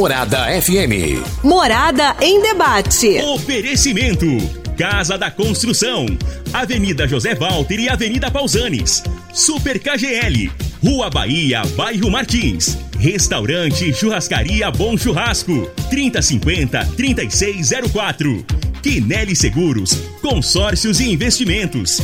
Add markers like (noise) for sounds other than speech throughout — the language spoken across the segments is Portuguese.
Morada FM. Morada em debate. Oferecimento. Casa da Construção. Avenida José Walter e Avenida Pausanes. Super KGL. Rua Bahia, Bairro Martins. Restaurante Churrascaria Bom Churrasco. 3050-3604. Quinelli Seguros. Consórcios e Investimentos.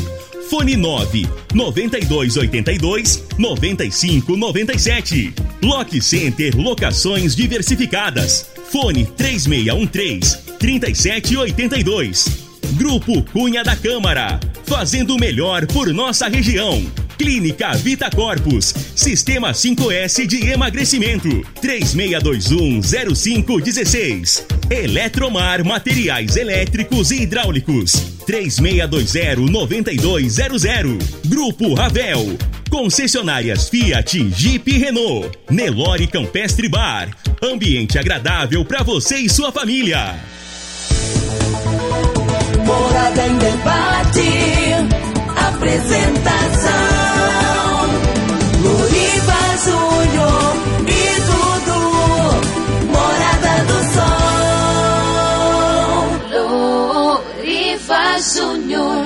Fone 9 9282 9597. Lock Center Locações Diversificadas. Fone 3613 3782. Grupo Cunha da Câmara. Fazendo o melhor por nossa região. Clínica Vita Corpus. Sistema 5S de emagrecimento. 36210516. Eletromar Materiais Elétricos e Hidráulicos. 36209200. Grupo Ravel. Concessionárias Fiat, Jeep e Renault. Nelore Campestre Bar. Ambiente agradável para você e sua família. Morada em debate. Apresentação. E Dudu. Morada do Sol. Luriva Júnior.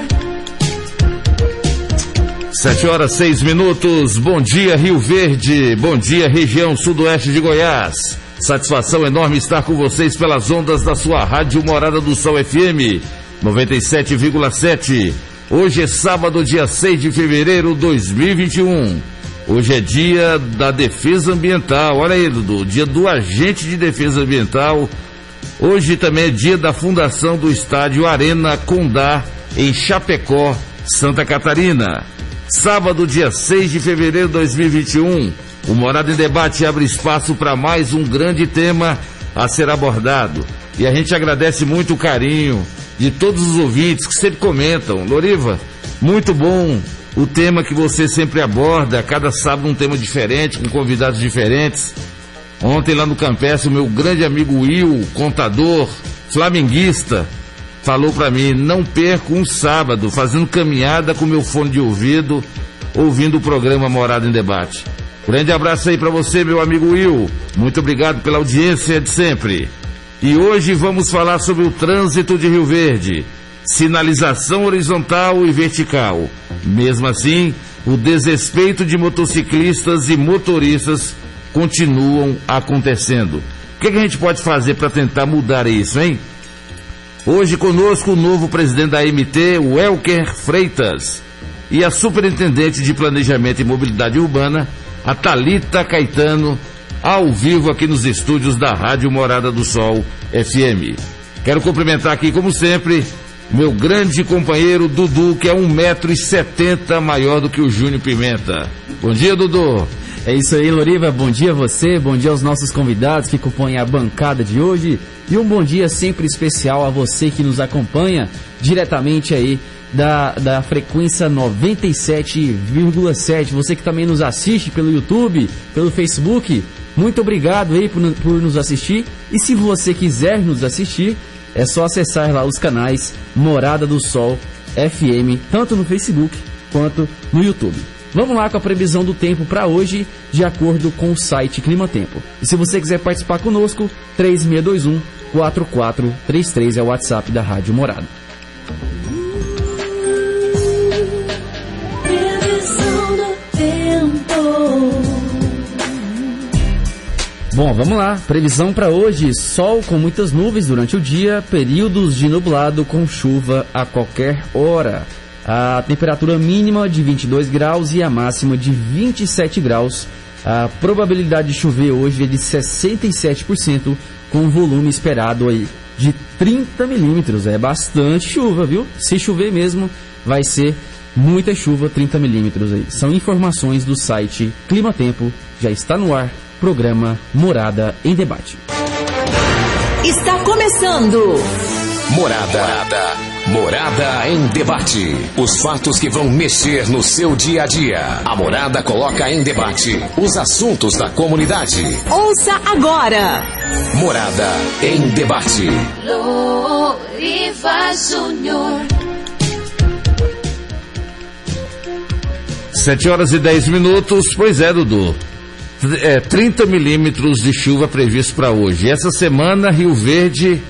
Sete horas seis minutos. Bom dia, Rio Verde. Bom dia, região sudoeste de Goiás. Satisfação enorme estar com vocês pelas ondas da sua rádio Morada do Sol FM 97,7. Hoje é sábado, dia 6 de fevereiro de 2021. Hoje é dia da defesa ambiental. Olha aí, Dudu, dia do agente de defesa ambiental. Hoje também é dia da fundação do estádio Arena Condá, em Chapecó, Santa Catarina. Sábado, dia 6 de fevereiro de 2021. O Morada em Debate abre espaço para mais um grande tema a ser abordado. E a gente agradece muito o carinho de todos os ouvintes que sempre comentam. Loriva, muito bom o tema que você sempre aborda, cada sábado um tema diferente, com convidados diferentes. Ontem lá no Campestre, o meu grande amigo Will, contador, flamenguista, falou para mim, não perco um sábado fazendo caminhada com meu fone de ouvido, ouvindo o programa Morada em Debate. Grande abraço aí para você, meu amigo Will. Muito obrigado pela audiência de sempre. E hoje vamos falar sobre o trânsito de Rio Verde. Sinalização horizontal e vertical. Mesmo assim, o desrespeito de motociclistas e motoristas continuam acontecendo. O que, que a gente pode fazer para tentar mudar isso, hein? Hoje conosco o novo presidente da MT, Welker Freitas, e a superintendente de Planejamento e Mobilidade Urbana, a Talita Caetano, ao vivo aqui nos estúdios da Rádio Morada do Sol FM. Quero cumprimentar aqui, como sempre, meu grande companheiro Dudu, que é um metro e setenta maior do que o Júnior Pimenta. Bom dia, Dudu. É isso aí, Loriva. Bom dia a você, bom dia aos nossos convidados que compõem a bancada de hoje. E um bom dia sempre especial a você que nos acompanha diretamente aí da, da frequência 97,7. Você que também nos assiste pelo YouTube, pelo Facebook, muito obrigado aí por, por nos assistir. E se você quiser nos assistir, é só acessar lá os canais Morada do Sol FM, tanto no Facebook quanto no YouTube. Vamos lá com a previsão do tempo para hoje, de acordo com o site Clima Tempo. E se você quiser participar conosco, 3621 4433 é o WhatsApp da Rádio Morada. Bom, vamos lá. Previsão para hoje: sol com muitas nuvens durante o dia, períodos de nublado com chuva a qualquer hora. A temperatura mínima de 22 graus e a máxima de 27 graus. A probabilidade de chover hoje é de 67%, com volume esperado aí de 30 milímetros. É bastante chuva, viu? Se chover mesmo, vai ser muita chuva, 30 milímetros aí. São informações do site Clima Tempo. Já está no ar. Programa Morada em Debate. Está começando. Morada. Morada em debate. Os fatos que vão mexer no seu dia a dia. A Morada coloca em debate os assuntos da comunidade. Ouça agora. Morada em debate. Loriva Júnior. Sete horas e dez minutos. Pois é, Dudu. É, 30 milímetros de chuva previsto para hoje. Essa semana, Rio Verde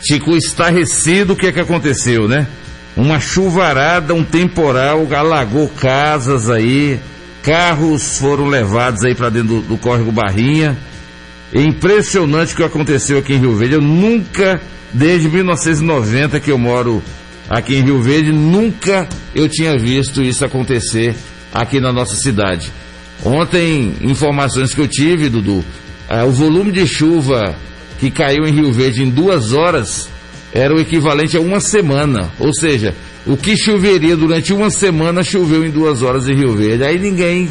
ficou estarrecido. O que é que aconteceu, né? Uma chuvarada, um temporal, alagou casas aí, carros foram levados aí para dentro do, do córrego Barrinha. É impressionante o que aconteceu aqui em Rio Verde. Eu nunca, desde 1990 que eu moro aqui em Rio Verde, nunca eu tinha visto isso acontecer aqui na nossa cidade. Ontem, informações que eu tive, Dudu, ah, o volume de chuva que caiu em Rio Verde em duas horas era o equivalente a uma semana. Ou seja, o que choveria durante uma semana choveu em duas horas em Rio Verde. Aí ninguém.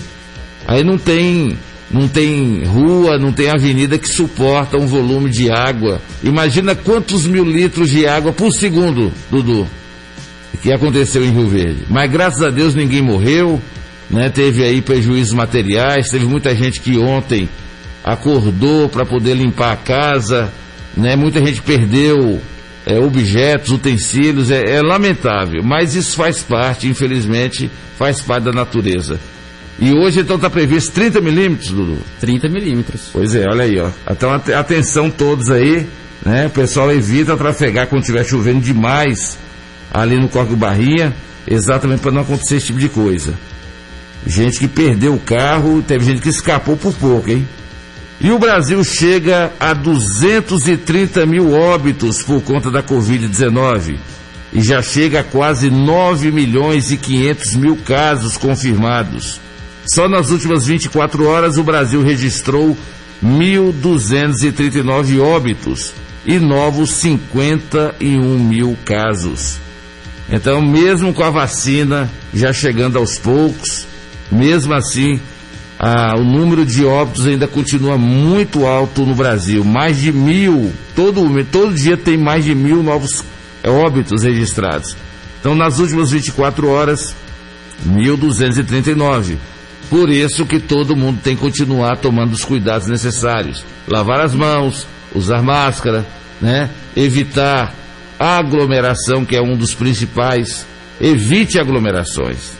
Aí não tem. Não tem rua, não tem avenida que suporta um volume de água. Imagina quantos mil litros de água por segundo, Dudu, que aconteceu em Rio Verde. Mas graças a Deus ninguém morreu, né? Teve aí prejuízos materiais, teve muita gente que ontem acordou para poder limpar a casa, né? Muita gente perdeu é, objetos, utensílios, é, é, lamentável, mas isso faz parte, infelizmente, faz parte da natureza. E hoje então está previsto 30 milímetros, Dudu? 30 milímetros. Pois é, olha aí, ó. Então atenção todos aí, né? O pessoal evita trafegar quando estiver chovendo demais ali no Corpo Barrinha, exatamente para não acontecer esse tipo de coisa. Gente que perdeu o carro, teve gente que escapou por pouco, hein? E o Brasil chega a 230 mil óbitos por conta da Covid-19 e já chega a quase 9 milhões e 500 mil casos confirmados. Só nas últimas 24 horas o Brasil registrou 1.239 óbitos e novos 51 mil casos. Então, mesmo com a vacina já chegando aos poucos, mesmo assim, ah, o número de óbitos ainda continua muito alto no Brasil. Mais de mil, todo, todo dia tem mais de mil novos óbitos registrados. Então, nas últimas 24 horas, 1.239. Por isso que todo mundo tem que continuar tomando os cuidados necessários. Lavar as mãos, usar máscara, né? Evitar aglomeração, que é um dos principais. Evite aglomerações.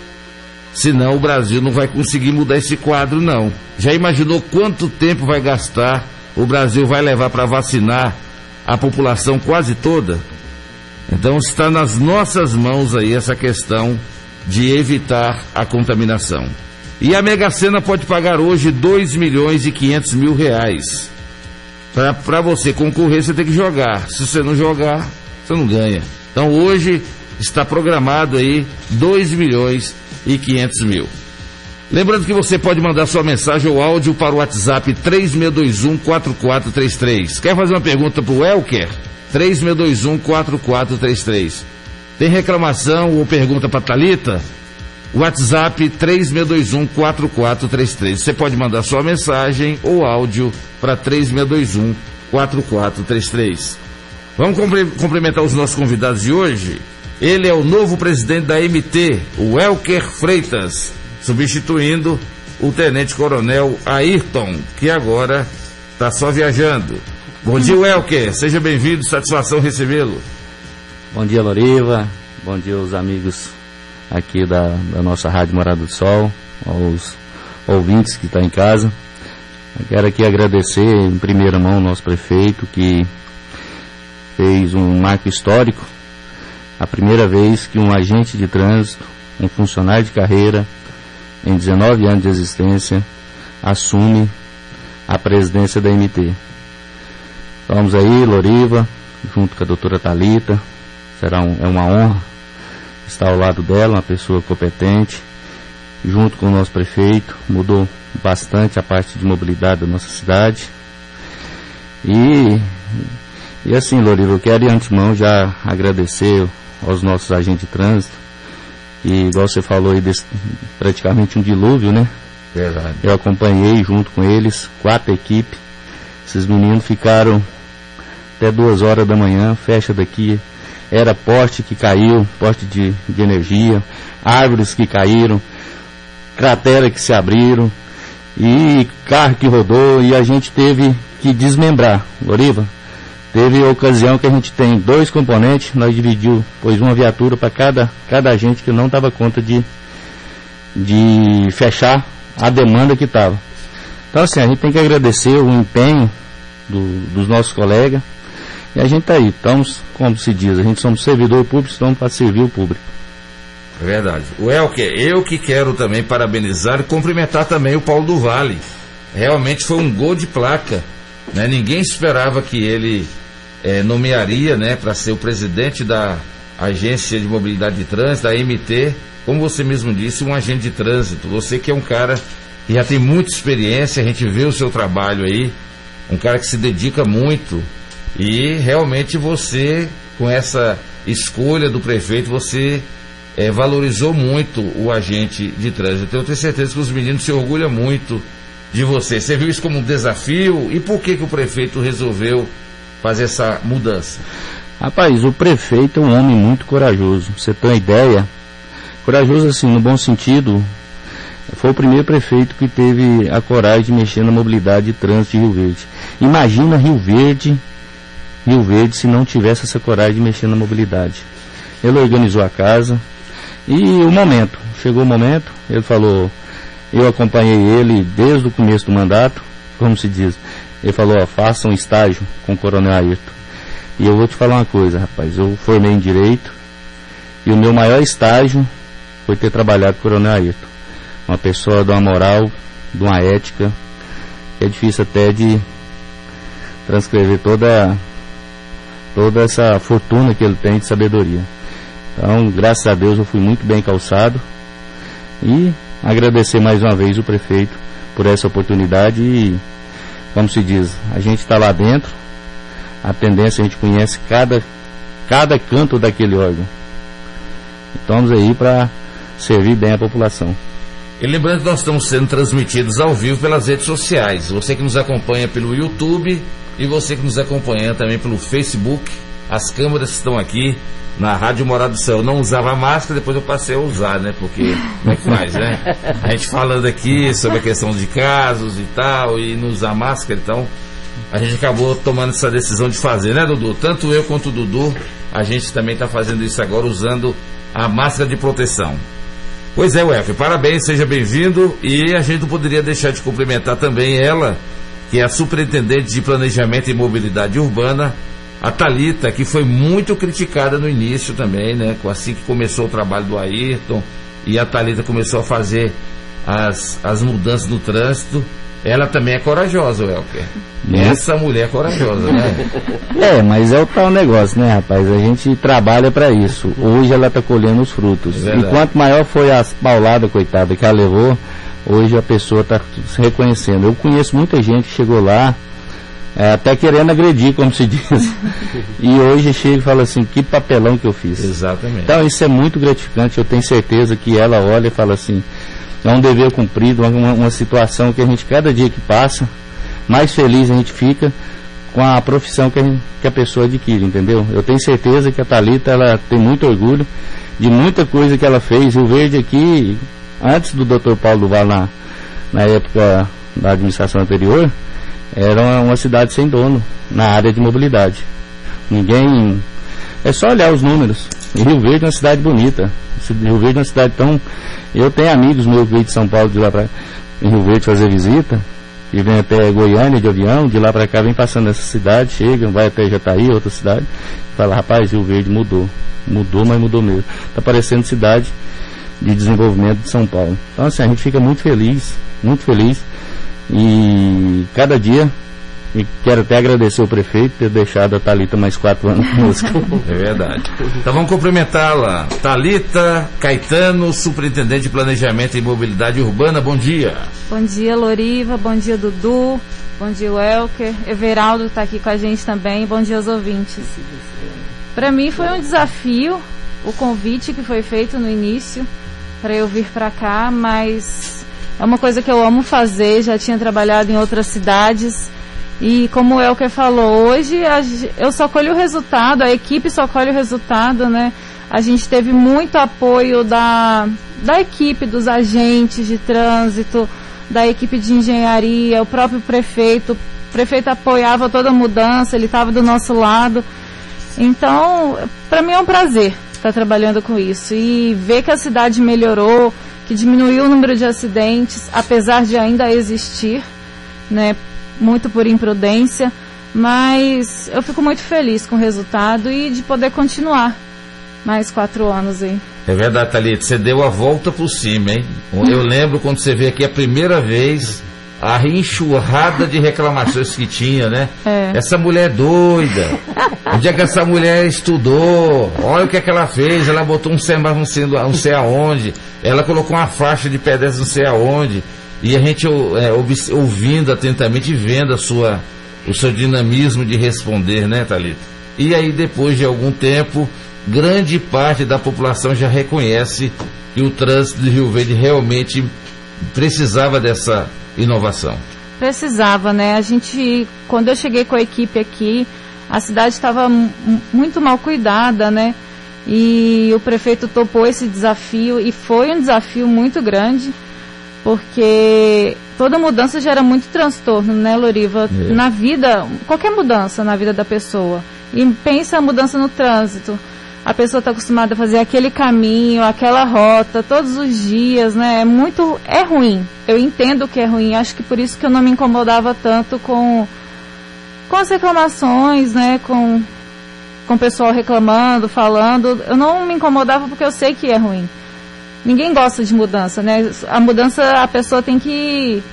Senão o Brasil não vai conseguir mudar esse quadro, não. Já imaginou quanto tempo vai gastar o Brasil vai levar para vacinar a população quase toda? Então está nas nossas mãos aí essa questão de evitar a contaminação. E a Mega Sena pode pagar hoje 2 milhões e 500 mil reais. Para você concorrer, você tem que jogar. Se você não jogar, você não ganha. Então hoje está programado aí 2 milhões e 500 mil. Lembrando que você pode mandar sua mensagem ou áudio para o WhatsApp 3621-4433. Quer fazer uma pergunta para o Elker? 3621-4433. Tem reclamação ou pergunta para Talita? WhatsApp 3621-4433. Você pode mandar sua mensagem ou áudio para 3621-4433. Vamos cumprimentar os nossos convidados de hoje? Ele é o novo presidente da MT, o Elker Freitas, substituindo o tenente-coronel Ayrton, que agora está só viajando. Bom dia, Elker. Seja bem-vindo, satisfação recebê-lo. Bom dia, Loriva. Bom dia aos amigos aqui da, da nossa Rádio Morada do Sol, aos ouvintes que estão tá em casa. Quero aqui agradecer em primeira mão o nosso prefeito que fez um marco histórico a primeira vez que um agente de trânsito, um funcionário de carreira, em 19 anos de existência, assume a presidência da MT. Vamos aí, Loriva, junto com a doutora Talita. Será um, é uma honra estar ao lado dela, uma pessoa competente, junto com o nosso prefeito, mudou bastante a parte de mobilidade da nossa cidade. E, e assim, Loriva, eu quero de antemão já agradecer aos nossos agentes de trânsito. E igual você falou aí, desse, praticamente um dilúvio, né? Verdade. Eu acompanhei junto com eles, quatro equipes. Esses meninos ficaram até duas horas da manhã, fecha daqui. Era poste que caiu, poste de, de energia, árvores que caíram, cratera que se abriram, e carro que rodou, e a gente teve que desmembrar. Loriva, Teve ocasião que a gente tem dois componentes, nós dividimos, pôs uma viatura para cada, cada agente que não dava conta de, de fechar a demanda que estava. Então, assim, a gente tem que agradecer o empenho do, dos nossos colegas. E a gente está aí, estamos, como se diz, a gente somos servidor público, estamos para servir o público. É verdade. O Elker, eu que quero também parabenizar e cumprimentar também o Paulo do Vale. Realmente foi um gol de placa. Né? Ninguém esperava que ele é, nomearia né, para ser o presidente da Agência de Mobilidade de Trânsito, da MT, como você mesmo disse, um agente de trânsito. Você que é um cara que já tem muita experiência, a gente vê o seu trabalho aí, um cara que se dedica muito e realmente você, com essa escolha do prefeito, você é, valorizou muito o agente de trânsito. Eu tenho certeza que os meninos se orgulham muito de você. Você viu isso como um desafio? E por que, que o prefeito resolveu fazer essa mudança? Rapaz, o prefeito é um homem muito corajoso. Você tem uma ideia? Corajoso assim, no bom sentido, foi o primeiro prefeito que teve a coragem de mexer na mobilidade de trânsito de Rio Verde. Imagina Rio Verde, Rio Verde se não tivesse essa coragem de mexer na mobilidade. Ele organizou a casa e o momento, chegou o momento, ele falou, eu acompanhei ele desde o começo do mandato, como se diz, ele falou, ó, faça um estágio com o Coronel Ayrton. E eu vou te falar uma coisa, rapaz, eu formei em Direito e o meu maior estágio foi ter trabalhado com o Coronel Ayrton uma pessoa de uma moral, de uma ética, que é difícil até de transcrever toda, toda essa fortuna que ele tem de sabedoria. Então, graças a Deus, eu fui muito bem calçado e agradecer mais uma vez o prefeito por essa oportunidade e, como se diz, a gente está lá dentro, a tendência a gente conhece cada, cada canto daquele órgão. Estamos aí para servir bem a população. E lembrando que nós estamos sendo transmitidos ao vivo pelas redes sociais. Você que nos acompanha pelo YouTube e você que nos acompanha também pelo Facebook. As câmeras estão aqui na Rádio Morada do Céu. Eu não usava máscara, depois eu passei a usar, né? Porque como é que faz, né? A gente falando aqui sobre a questão de casos e tal, e não usar máscara, então a gente acabou tomando essa decisão de fazer, né, Dudu? Tanto eu quanto o Dudu, a gente também está fazendo isso agora usando a máscara de proteção. Pois é, Welker, parabéns, seja bem-vindo. E a gente não poderia deixar de cumprimentar também ela, que é a superintendente de Planejamento e Mobilidade Urbana, a Talita, que foi muito criticada no início também, né? Assim que começou o trabalho do Ayrton e a Talita começou a fazer as, as mudanças no trânsito. Ela também é corajosa, Welker. (laughs) Né? Essa mulher é corajosa, né? (laughs) É, mas é o tal negócio, né, rapaz? A gente trabalha para isso. Hoje ela está colhendo os frutos. É e quanto maior foi a paulada, coitada, que ela levou, hoje a pessoa está se reconhecendo. Eu conheço muita gente que chegou lá, é, até querendo agredir, como se diz. (laughs) e hoje chega e fala assim, que papelão que eu fiz. Exatamente. Então isso é muito gratificante, eu tenho certeza que ela olha e fala assim, é um dever cumprido, uma, uma situação que a gente, cada dia que passa, mais feliz a gente fica com a profissão que a, gente, que a pessoa adquire, entendeu? Eu tenho certeza que a Talita ela tem muito orgulho de muita coisa que ela fez. O Verde aqui, antes do Dr. Paulo Duval na, na época da administração anterior, era uma, cidade sem dono na área de mobilidade. Ninguém. É só olhar os números. E Rio Verde é uma cidade bonita. Rio Verde é uma cidade tão. Eu tenho amigos meus que de São Paulo de lá para Rio Verde fazer visita e vem até Goiânia de avião, de lá para cá vem passando nessa cidade, chega, vai até Jataí, outra cidade, fala, rapaz, Rio Verde mudou. Mudou, mas mudou mesmo. Está parecendo cidade de desenvolvimento de São Paulo. Então assim, a gente fica muito feliz, muito feliz. E cada dia e quero até agradecer o prefeito por ter deixado a Talita mais quatro anos conosco. (laughs) É verdade. Então vamos cumprimentá-la. Talita Caetano, superintendente de planejamento e mobilidade urbana. Bom dia. Bom dia, Loriva. Bom dia, Dudu. Bom dia, Welker. Everaldo está aqui com a gente também. Bom dia aos ouvintes. Para mim foi um desafio o convite que foi feito no início para eu vir para cá, mas é uma coisa que eu amo fazer. Já tinha trabalhado em outras cidades e como o Elker falou, hoje eu só colho o resultado, a equipe só colhe o resultado, né? A gente teve muito apoio da, da equipe, dos agentes de trânsito, da equipe de engenharia, o próprio prefeito. O prefeito apoiava toda a mudança, ele estava do nosso lado. Então, para mim é um prazer estar trabalhando com isso. E ver que a cidade melhorou, que diminuiu o número de acidentes, apesar de ainda existir né? Muito por imprudência, mas eu fico muito feliz com o resultado e de poder continuar mais quatro anos aí. É verdade, Thalita, você deu a volta por cima, hein? Eu lembro quando você veio aqui a primeira vez, a enxurrada de reclamações que tinha, né? É. Essa mulher é doida. Onde é que essa mulher estudou? Olha o que, é que ela fez. Ela botou um semáforo não sei, não sei aonde. Ela colocou uma faixa de pedestre não sei aonde. E a gente é, ouvindo atentamente e vendo a sua, o seu dinamismo de responder, né, Thalita? E aí, depois de algum tempo, grande parte da população já reconhece que o trânsito de Rio Verde realmente precisava dessa inovação. Precisava, né? A gente, quando eu cheguei com a equipe aqui, a cidade estava mu- muito mal cuidada, né? E o prefeito topou esse desafio e foi um desafio muito grande, porque toda mudança gera muito transtorno, né, Loriva? É. Na vida, qualquer mudança na vida da pessoa. E pensa a mudança no trânsito. A pessoa está acostumada a fazer aquele caminho, aquela rota, todos os dias, né? É muito. É ruim. Eu entendo que é ruim. Acho que por isso que eu não me incomodava tanto com, com as reclamações, né? Com, com o pessoal reclamando, falando. Eu não me incomodava porque eu sei que é ruim. Ninguém gosta de mudança, né? A mudança a pessoa tem que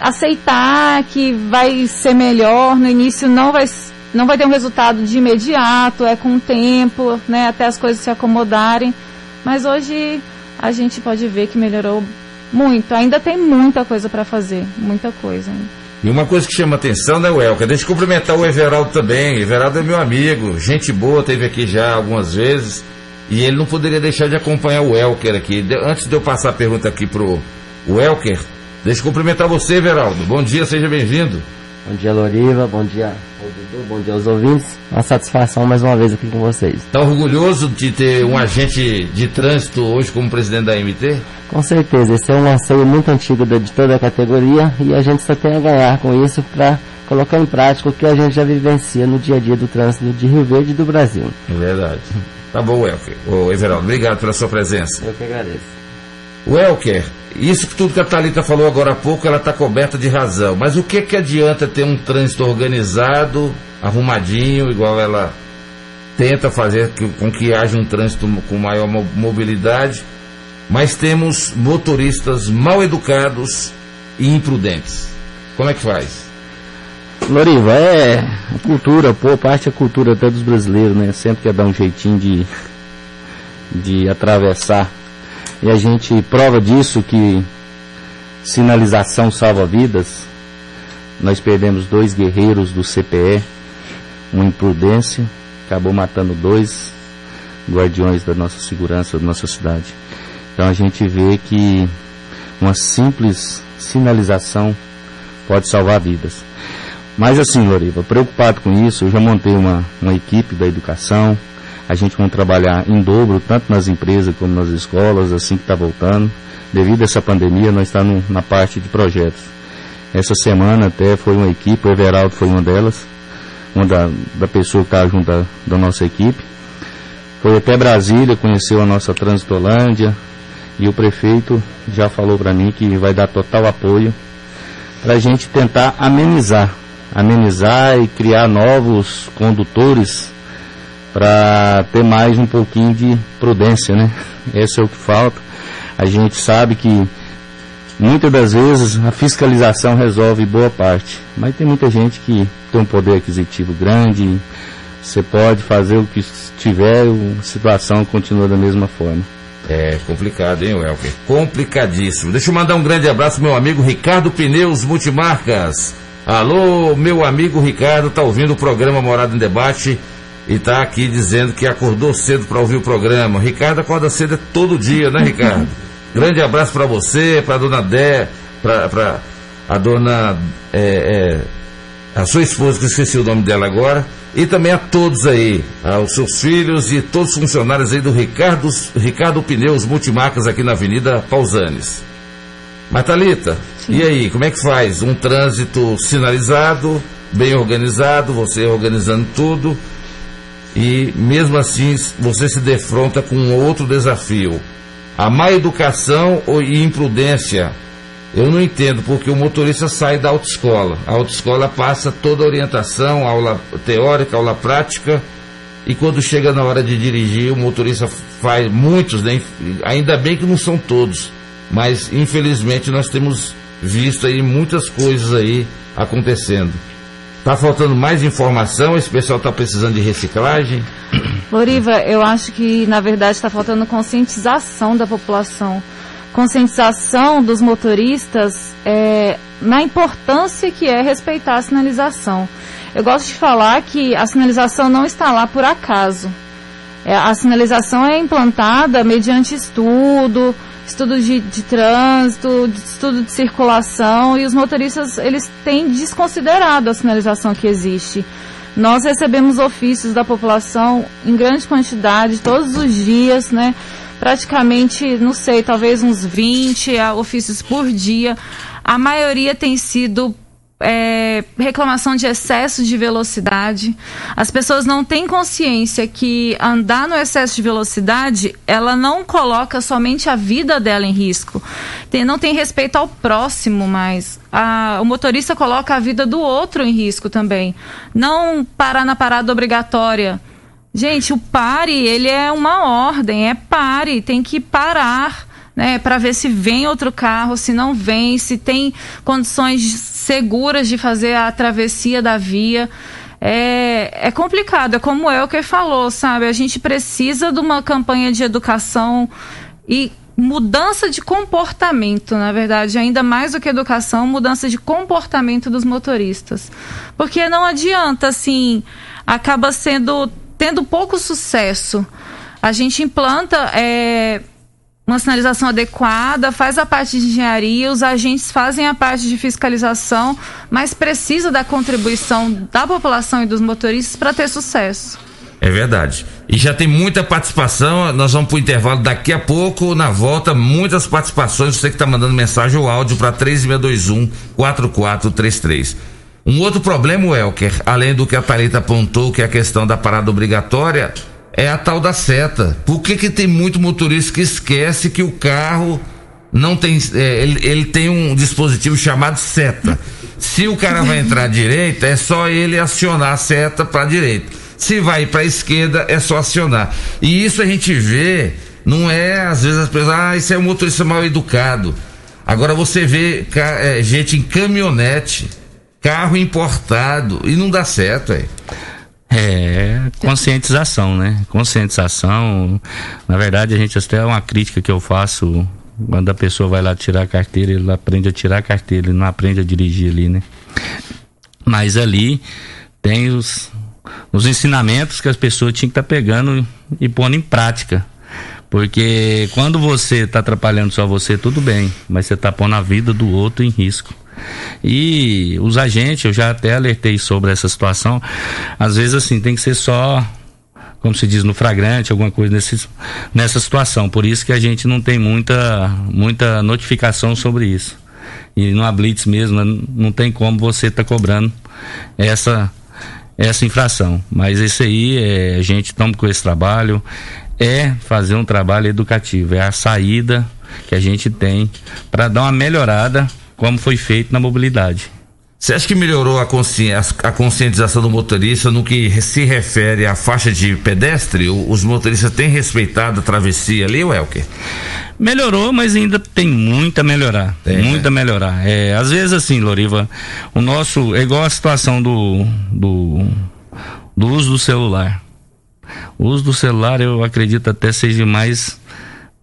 aceitar que vai ser melhor. No início não vai, não vai ter um resultado de imediato, é com o tempo, né? Até as coisas se acomodarem. Mas hoje a gente pode ver que melhorou muito. Ainda tem muita coisa para fazer, muita coisa. ainda. E uma coisa que chama atenção, né, Welker? Deixa eu cumprimentar o Everaldo também. Everaldo é meu amigo, gente boa, teve aqui já algumas vezes. E ele não poderia deixar de acompanhar o Welker aqui. De- antes de eu passar a pergunta aqui pro Welker, deixa eu cumprimentar você, Everaldo. Bom dia, seja bem-vindo. Bom dia, Loriva. Bom dia, Dudu. Bom dia aos ouvintes. Uma satisfação mais uma vez aqui com vocês. Está orgulhoso de ter um agente de trânsito hoje como presidente da MT? Com certeza, esse é um anseio muito antigo de toda a categoria e a gente só tem a ganhar com isso para colocar em prática o que a gente já vivencia no dia a dia do trânsito de Rio Verde e do Brasil. É verdade. Tá bom, Welker. Ô, Everaldo, obrigado pela sua presença. Eu que agradeço. Welker, isso que tudo que a Thalita falou agora há pouco, ela está coberta de razão. Mas o que que adianta ter um trânsito organizado, arrumadinho, igual ela tenta fazer que- com que haja um trânsito com maior mo- mobilidade, mas temos motoristas mal educados e imprudentes. Como é que faz? Loriva, é a cultura, pô, parte da cultura até dos brasileiros, né? Sempre quer dar um jeitinho de, de atravessar. E a gente prova disso que sinalização salva vidas. Nós perdemos dois guerreiros do CPE, uma imprudência, acabou matando dois guardiões da nossa segurança, da nossa cidade. Então a gente vê que uma simples sinalização pode salvar vidas. Mas assim, Loriva, preocupado com isso, eu já montei uma, uma equipe da educação. A gente vai trabalhar em dobro, tanto nas empresas como nas escolas, assim que está voltando. Devido a essa pandemia, nós estamos na parte de projetos. Essa semana até foi uma equipe, o Everaldo foi uma delas, uma da, da pessoa que está junto da, da nossa equipe. Foi até Brasília, conheceu a nossa Transitolândia e o prefeito já falou para mim que vai dar total apoio para a gente tentar amenizar, amenizar e criar novos condutores para ter mais um pouquinho de prudência, né? (laughs) Esse é o que falta. A gente sabe que muitas das vezes a fiscalização resolve boa parte, mas tem muita gente que tem um poder aquisitivo grande. Você pode fazer o que tiver, a situação continua da mesma forma. É complicado, hein, Welker? Complicadíssimo. Deixa eu mandar um grande abraço meu amigo Ricardo Pneus Multimarcas. Alô, meu amigo Ricardo, tá ouvindo o programa Morada em Debate e tá aqui dizendo que acordou cedo para ouvir o programa. Ricardo acorda cedo todo dia, né, Ricardo? (laughs) grande abraço para você, pra dona Dé, pra a dona. é, é, a sua esposa, que eu esqueci o nome dela agora, e também a todos aí, aos seus filhos e todos os funcionários aí do Ricardo, Ricardo Pneus Multimarcas aqui na Avenida Pausanes. Mas Thalita, e aí, como é que faz? Um trânsito sinalizado, bem organizado, você organizando tudo, e mesmo assim você se defronta com outro desafio. A má educação e imprudência Eu não entendo porque o motorista sai da autoescola. A autoescola passa toda a orientação, aula teórica, aula prática, e quando chega na hora de dirigir, o motorista faz muitos, né? ainda bem que não são todos, mas infelizmente nós temos visto aí muitas coisas aí acontecendo. Tá faltando mais informação, esse pessoal está precisando de reciclagem. Loriva, eu acho que na verdade está faltando conscientização da população conscientização dos motoristas é, na importância que é respeitar a sinalização. Eu gosto de falar que a sinalização não está lá por acaso. É, a sinalização é implantada mediante estudo, estudo de, de trânsito, de estudo de circulação e os motoristas eles têm desconsiderado a sinalização que existe. Nós recebemos ofícios da população em grande quantidade todos os dias, né? praticamente, não sei, talvez uns 20 ofícios por dia. A maioria tem sido é, reclamação de excesso de velocidade. As pessoas não têm consciência que andar no excesso de velocidade, ela não coloca somente a vida dela em risco. Tem, não tem respeito ao próximo mais. A, o motorista coloca a vida do outro em risco também. Não parar na parada obrigatória Gente, o pare, ele é uma ordem, é pare, tem que parar, né, para ver se vem outro carro, se não vem, se tem condições seguras de fazer a travessia da via. É, é complicado, é como o Elker falou, sabe? A gente precisa de uma campanha de educação e mudança de comportamento, na verdade, ainda mais do que educação, mudança de comportamento dos motoristas. Porque não adianta, assim, acaba sendo tendo pouco sucesso. A gente implanta é, uma sinalização adequada, faz a parte de engenharia, os agentes fazem a parte de fiscalização, mas precisa da contribuição da população e dos motoristas para ter sucesso. É verdade. E já tem muita participação. Nós vamos para o intervalo daqui a pouco. Na volta, muitas participações. Você que está mandando mensagem ou áudio para 3621 4433. Um outro problema, Welker, além do que a Thalita apontou, que é a questão da parada obrigatória, é a tal da seta. Por que, que tem muito motorista que esquece que o carro não tem. É, ele, ele tem um dispositivo chamado seta. Se o cara vai entrar à direita, é só ele acionar a seta para a direita. Se vai para a esquerda, é só acionar. E isso a gente vê, não é às vezes as pessoas, ah, isso é um motorista mal educado. Agora você vê é, gente em caminhonete carro importado e não dá certo aí. É, conscientização, né? Conscientização. Na verdade, a gente até é uma crítica que eu faço quando a pessoa vai lá tirar a carteira, ele aprende a tirar a carteira, ele não aprende a dirigir ali, né? Mas ali tem os, os ensinamentos que as pessoas tinham que estar tá pegando e pondo em prática. Porque quando você está atrapalhando só você, tudo bem, mas você está pondo a vida do outro em risco. E os agentes, eu já até alertei sobre essa situação, às vezes assim, tem que ser só como se diz no flagrante, alguma coisa nesse, nessa situação. Por isso que a gente não tem muita, muita notificação sobre isso. E no Blitz mesmo, né, não tem como você estar tá cobrando essa, essa infração. Mas esse aí, é, a gente toma com esse trabalho, é fazer um trabalho educativo, é a saída que a gente tem para dar uma melhorada como foi feito na mobilidade. Você acha que melhorou a, consci... a conscientização do motorista no que se refere à faixa de pedestre? Os motoristas têm respeitado a travessia ali, Welker? Melhorou, mas ainda tem muito a melhorar. Tem, muito né? a melhorar. É, às vezes, assim, Loriva, o nosso. É igual a situação do, do, do uso do celular. O uso do celular, eu acredito até seja mais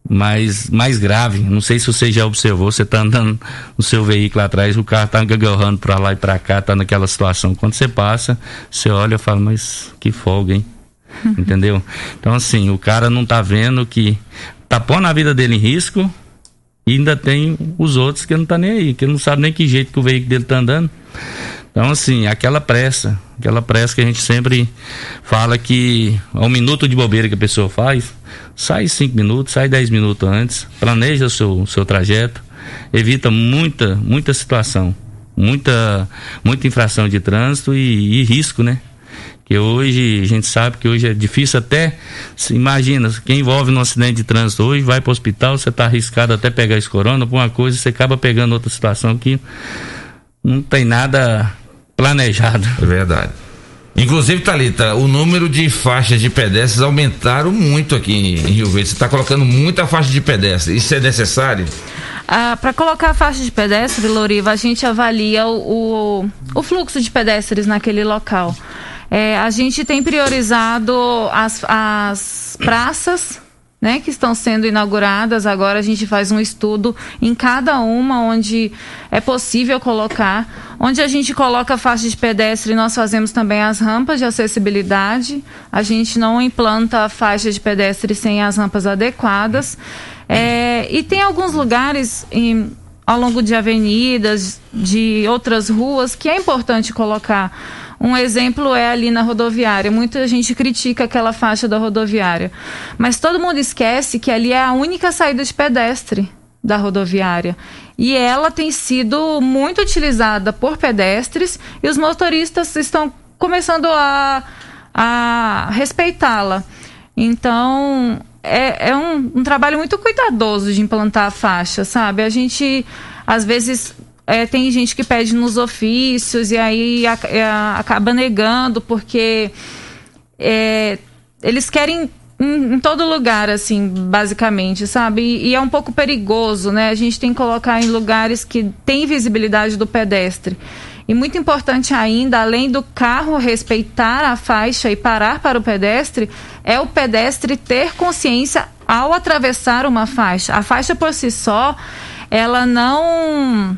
mais, mais grave. Não sei se você já observou, você está andando no seu veículo atrás, o carro está gagorrando para lá e para cá, está naquela situação. Quando você passa, você olha e fala, mas que folga, hein? (laughs) Entendeu? Então, assim, o cara não está vendo que tá pondo a vida dele em risco e ainda tem os outros que não tá nem aí, que não sabe nem que jeito que o veículo dele tá andando. Então, assim, aquela pressa, aquela pressa que a gente sempre fala que é um minuto de bobeira que a pessoa faz, sai cinco minutos, sai dez minutos antes, planeja o seu, seu trajeto, evita muita, muita situação, muita, muita infração de trânsito e, e risco, né? Porque hoje a gente sabe que hoje é difícil até. Se imagina, quem envolve num acidente de trânsito hoje vai para o hospital, você está arriscado até pegar esse corona por uma coisa, você acaba pegando outra situação que não tem nada planejado. É verdade. Inclusive, Thalita, o número de faixas de pedestres aumentaram muito aqui em Rio Verde. Você está colocando muita faixa de pedestre. Isso é necessário? Ah, para colocar a faixa de pedestre, Loriva, a gente avalia o, o, o fluxo de pedestres naquele local. É, a gente tem priorizado as, as praças né, que estão sendo inauguradas. Agora a gente faz um estudo em cada uma onde é possível colocar. Onde a gente coloca a faixa de pedestre, nós fazemos também as rampas de acessibilidade. A gente não implanta a faixa de pedestre sem as rampas adequadas. É, e tem alguns lugares em, ao longo de avenidas, de outras ruas, que é importante colocar um exemplo é ali na rodoviária. Muita gente critica aquela faixa da rodoviária. Mas todo mundo esquece que ali é a única saída de pedestre da rodoviária. E ela tem sido muito utilizada por pedestres e os motoristas estão começando a, a respeitá-la. Então, é, é um, um, trabalho muito cuidadoso de implantar a faixa, sabe? A gente, às vezes, é, tem gente que pede nos ofícios e aí a, a, é, acaba negando porque é, eles querem em, em, todo lugar, assim, basicamente, sabe? E, e, é um pouco perigoso, né? A gente tem que colocar em lugares que tem visibilidade do pedestre. E muito importante ainda, além do carro respeitar a faixa e parar para o pedestre, é o pedestre ter consciência ao atravessar uma faixa. A faixa por si só, ela não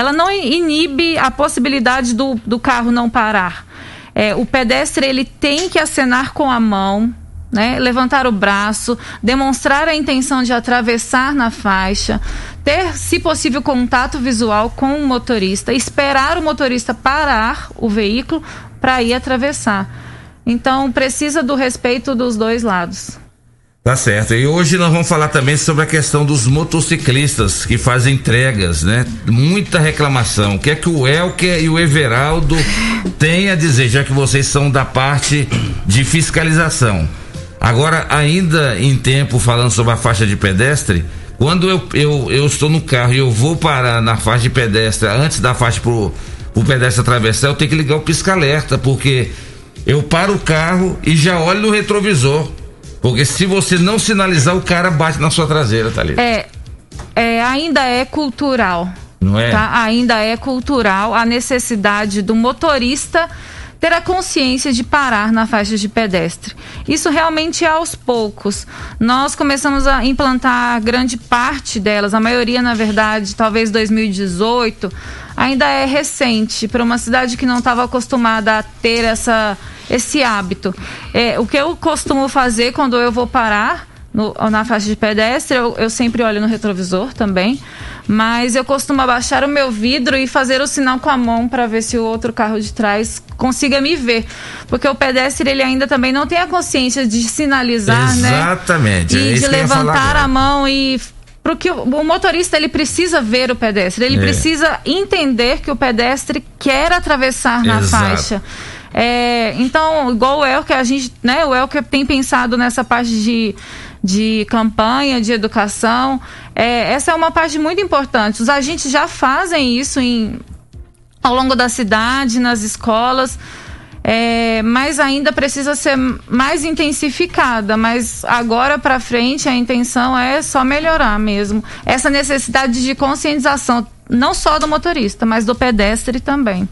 ela não inibe a possibilidade do, do carro não parar. É, o pedestre ele tem que acenar com a mão, né? levantar o braço, demonstrar a intenção de atravessar na faixa, ter, se possível, contato visual com o motorista, esperar o motorista parar o veículo para ir atravessar. Então, precisa do respeito dos dois lados. Tá certo. E hoje nós vamos falar também sobre a questão dos motociclistas que fazem entregas, né? Muita reclamação. O que é que o Elker e o Everaldo têm a dizer, já que vocês são da parte de fiscalização? Agora, ainda em tempo, falando sobre a faixa de pedestre, quando eu, eu, eu estou no carro e eu vou parar na faixa de pedestre, antes da faixa pro, pro pedestre atravessar, eu tenho que ligar o pisca-alerta, porque eu paro o carro e já olho no retrovisor porque se você não sinalizar, o cara bate na sua traseira, Thalita. É, é ainda é cultural. Não é? Tá? Ainda é cultural a necessidade do motorista ter a consciência de parar na faixa de pedestre. Isso realmente é aos poucos. Nós começamos a implantar grande parte delas, a maioria, na verdade, talvez 2018, ainda é recente para uma cidade que não estava acostumada a ter essa esse hábito. É, o que eu costumo fazer quando eu vou parar no, na faixa de pedestre, eu, eu, sempre olho no retrovisor também, mas eu costumo abaixar o meu vidro e fazer o sinal com a mão para ver se o outro carro de trás consiga me ver, porque o pedestre ele ainda também não tem a consciência de sinalizar, Exatamente. né? Exatamente. E é de levantar a mão e porque o motorista ele precisa ver o pedestre, ele é. precisa entender que o pedestre quer atravessar na Exato. faixa. É, então, igual o Elker, a gente, né, o Elker tem pensado nessa parte de, de campanha, de educação. É, essa é uma parte muito importante. Os agentes já fazem isso em, ao longo da cidade, nas escolas. É, mas ainda precisa ser mais intensificada. Mas agora para frente a intenção é só melhorar mesmo essa necessidade de conscientização, não só do motorista, mas do pedestre também.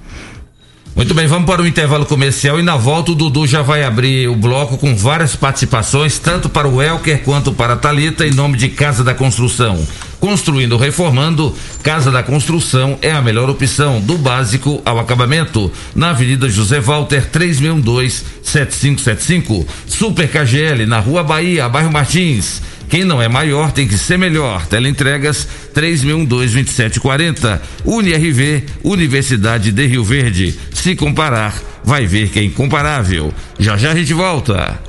Muito bem, vamos para o intervalo comercial e na volta o Dudu já vai abrir o bloco com várias participações, tanto para o Elker quanto para a Talita, em nome de Casa da Construção. Construindo ou reformando, Casa da Construção é a melhor opção, do básico ao acabamento. Na Avenida José Walter, 3612-7575. Super KGL, na Rua Bahia, bairro Martins. Quem não é maior tem que ser melhor. Teleentregas 3612-2740. UniRV, Universidade de Rio Verde. Se comparar, vai ver que é incomparável. Já já a gente volta.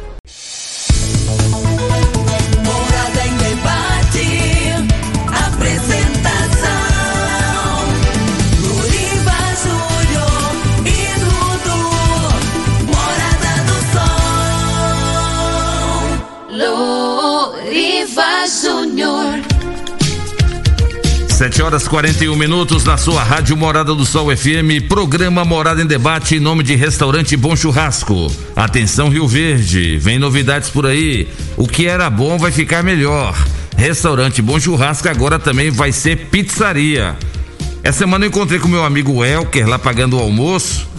7 horas 41 minutos na sua Rádio Morada do Sol FM, programa Morada em Debate em nome de Restaurante Bom Churrasco. Atenção Rio Verde, vem novidades por aí. O que era bom vai ficar melhor. Restaurante Bom Churrasco agora também vai ser pizzaria. Essa semana eu encontrei com meu amigo Elker lá pagando o almoço.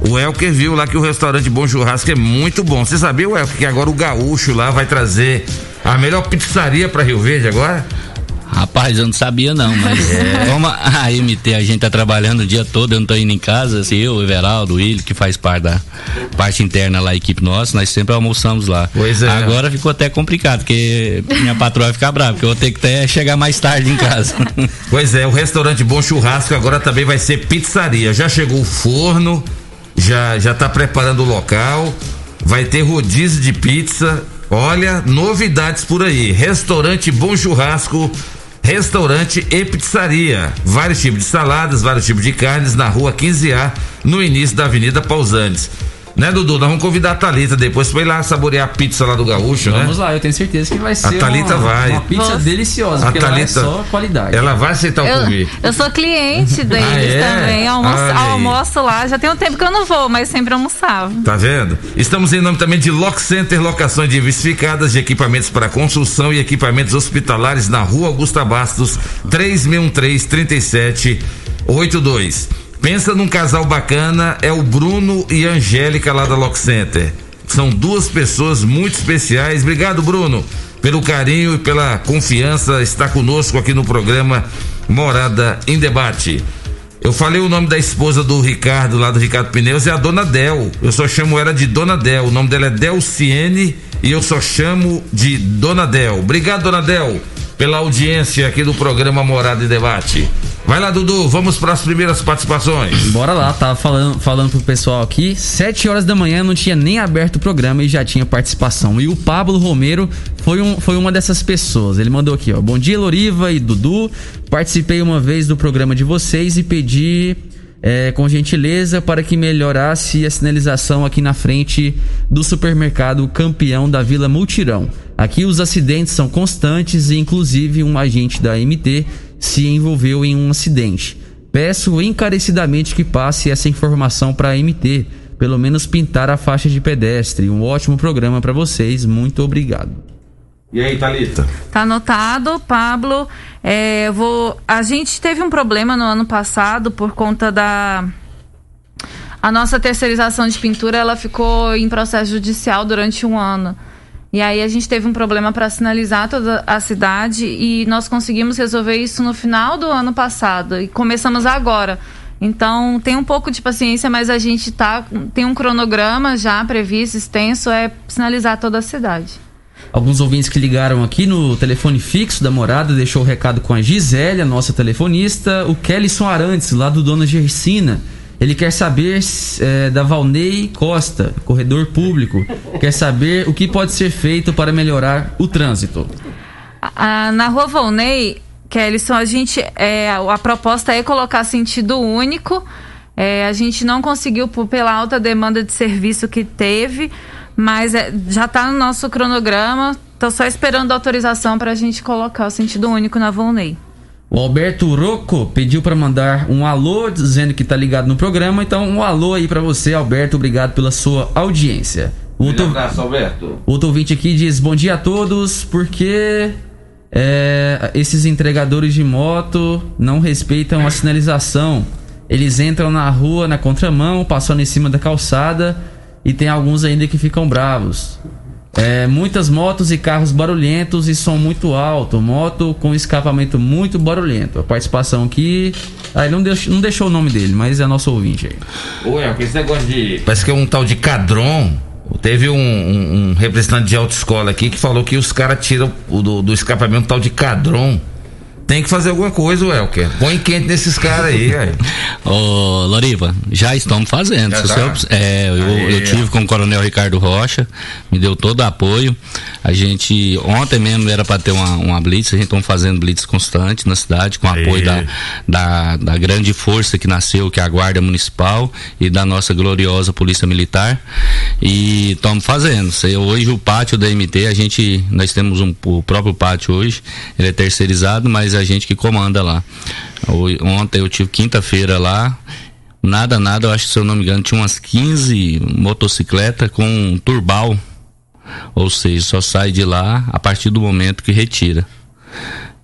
O Elker viu lá que o restaurante Bom Churrasco é muito bom. Você sabia, Elker, que agora o gaúcho lá vai trazer a melhor pizzaria para Rio Verde agora? Rapaz, eu não sabia não, mas (laughs) é. como a MT a gente tá trabalhando o dia todo, eu não tô indo em casa, assim, eu, o Everaldo, o Willi, que faz parte da parte interna lá, a equipe nossa, nós sempre almoçamos lá. Pois é. Agora ficou até complicado, porque minha patroa vai ficar brava, porque eu vou ter que até chegar mais tarde em casa. (laughs) pois é, o restaurante Bom Churrasco agora também vai ser pizzaria. Já chegou o forno, já já tá preparando o local, vai ter rodízio de pizza. Olha, novidades por aí. Restaurante Bom Churrasco restaurante e pizzaria. Vários tipos de saladas, vários tipos de carnes na rua 15A, no início da Avenida Pausantes. Né, Dudu? Nós vamos convidar a Thalita depois pra ir lá saborear a pizza lá do Gaúcho, vamos né? Vamos lá, eu tenho certeza que vai ser a Thalita uma, vai. uma pizza Nossa. deliciosa, a porque Thalita, é só qualidade. Ela vai aceitar eu, o convite. Eu sou cliente deles ah, é? também. Almoço, almoço, lá, já tem um tempo que eu não vou, mas sempre almoçava. Tá vendo? Estamos em nome também de Lock Center, locações diversificadas de equipamentos para construção e equipamentos hospitalares na rua Augusta Bastos, 3613 3782. Pensa num casal bacana, é o Bruno e a Angélica lá da Lock Center. São duas pessoas muito especiais. Obrigado, Bruno, pelo carinho e pela confiança estar conosco aqui no programa Morada em Debate. Eu falei o nome da esposa do Ricardo, lá do Ricardo Pneus, é a Dona Del. Eu só chamo ela de Dona Del. O nome dela é Delciene e eu só chamo de Dona Del. Obrigado, Dona Del, pela audiência aqui do programa Morada em Debate. Vai lá, Dudu, vamos para as primeiras participações. Bora lá, tava falando, falando pro pessoal aqui. Sete horas da manhã não tinha nem aberto o programa e já tinha participação. E o Pablo Romero foi, um, foi uma dessas pessoas. Ele mandou aqui, ó. Bom dia, Loriva e Dudu. Participei uma vez do programa de vocês e pedi é, com gentileza para que melhorasse a sinalização aqui na frente do supermercado campeão da Vila Multirão. Aqui os acidentes são constantes e inclusive um agente da MT se envolveu em um acidente. Peço encarecidamente que passe essa informação para a MT, pelo menos pintar a faixa de pedestre. Um ótimo programa para vocês, muito obrigado. E aí, Thalita? Tá anotado, Pablo. É, vou. A gente teve um problema no ano passado por conta da. A nossa terceirização de pintura ela ficou em processo judicial durante um ano. E aí a gente teve um problema para sinalizar toda a cidade e nós conseguimos resolver isso no final do ano passado e começamos agora. Então tem um pouco de paciência, mas a gente tá tem um cronograma já previsto, extenso, é sinalizar toda a cidade. Alguns ouvintes que ligaram aqui no telefone fixo da morada, deixou o recado com a Gisele, a nossa telefonista, o Kellyson Arantes, lá do Dona Gersina ele quer saber é, da Valnei Costa, corredor público. Quer saber o que pode ser feito para melhorar o trânsito. Ah, na rua Valnei, Kellyson, a gente. É, a proposta é colocar sentido único. É, a gente não conseguiu pela alta demanda de serviço que teve, mas é, já está no nosso cronograma. Estou só esperando a autorização para a gente colocar o sentido único na Volney. O Alberto Rocco pediu para mandar um alô dizendo que tá ligado no programa. Então, um alô aí para você, Alberto. Obrigado pela sua audiência. Um outro, abraço, Alberto. Outro ouvinte aqui diz: Bom dia a todos, porque é, esses entregadores de moto não respeitam a sinalização. Eles entram na rua na contramão, passando em cima da calçada e tem alguns ainda que ficam bravos. É, muitas motos e carros barulhentos e som muito alto. Moto com escapamento muito barulhento. A participação aqui. Aí não, deixou, não deixou o nome dele, mas é nosso ouvinte aí. Ué, esse negócio de. Parece que é um tal de Cadron. Teve um, um, um representante de autoescola aqui que falou que os caras tiram do, do escapamento um tal de Cadron tem que fazer alguma coisa, Welker. Põe quente nesses caras aí, (laughs) velho. Ô, Loriva, já estamos fazendo. Já tá? você- é, eu, Aí, eu tive com o Coronel Ricardo Rocha, me deu todo o apoio. A gente, ontem mesmo era para ter uma, uma blitz, a gente está fazendo blitz constante na cidade, com Aí. apoio da, da, da grande força que nasceu, que é a Guarda Municipal, e da nossa gloriosa Polícia Militar. E estamos fazendo. Hoje o pátio da MT, a gente, nós temos um, o próprio pátio hoje, ele é terceirizado, mas é a gente que comanda lá. Ontem eu tive quinta-feira lá, nada, nada, eu acho que se eu não me engano, tinha umas 15 motocicletas com um turbal. Ou seja, só sai de lá a partir do momento que retira.